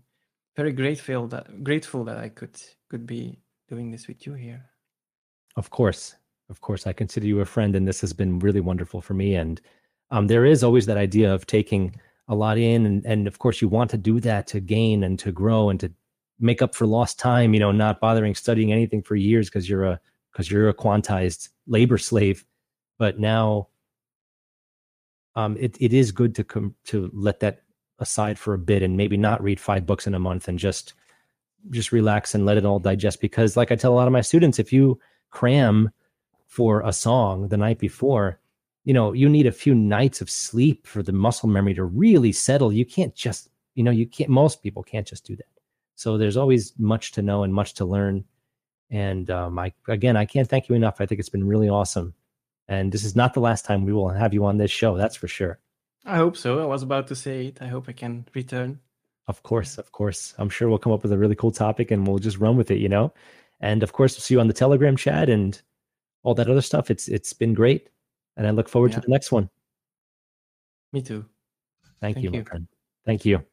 very grateful that grateful that I could could be doing this with you here. Of course, of course, I consider you a friend, and this has been really wonderful for me. And um, there is always that idea of taking a lot in, and and of course, you want to do that to gain and to grow and to make up for lost time. You know, not bothering studying anything for years because you're a because you're a quantized labor slave. But now um, it, it is good to come to let that aside for a bit and maybe not read five books in a month and just just relax and let it all digest because like i tell a lot of my students if you cram for a song the night before you know you need a few nights of sleep for the muscle memory to really settle you can't just you know you can't most people can't just do that so there's always much to know and much to learn and um, i again i can't thank you enough i think it's been really awesome and this is not the last time we will have you on this show, that's for sure. I hope so. I was about to say it. I hope I can return. Of course, of course. I'm sure we'll come up with a really cool topic and we'll just run with it, you know? And of course, we'll see you on the Telegram chat and all that other stuff. It's it's been great. And I look forward yeah. to the next one. Me too. Thank, Thank you, you, my friend. Thank you.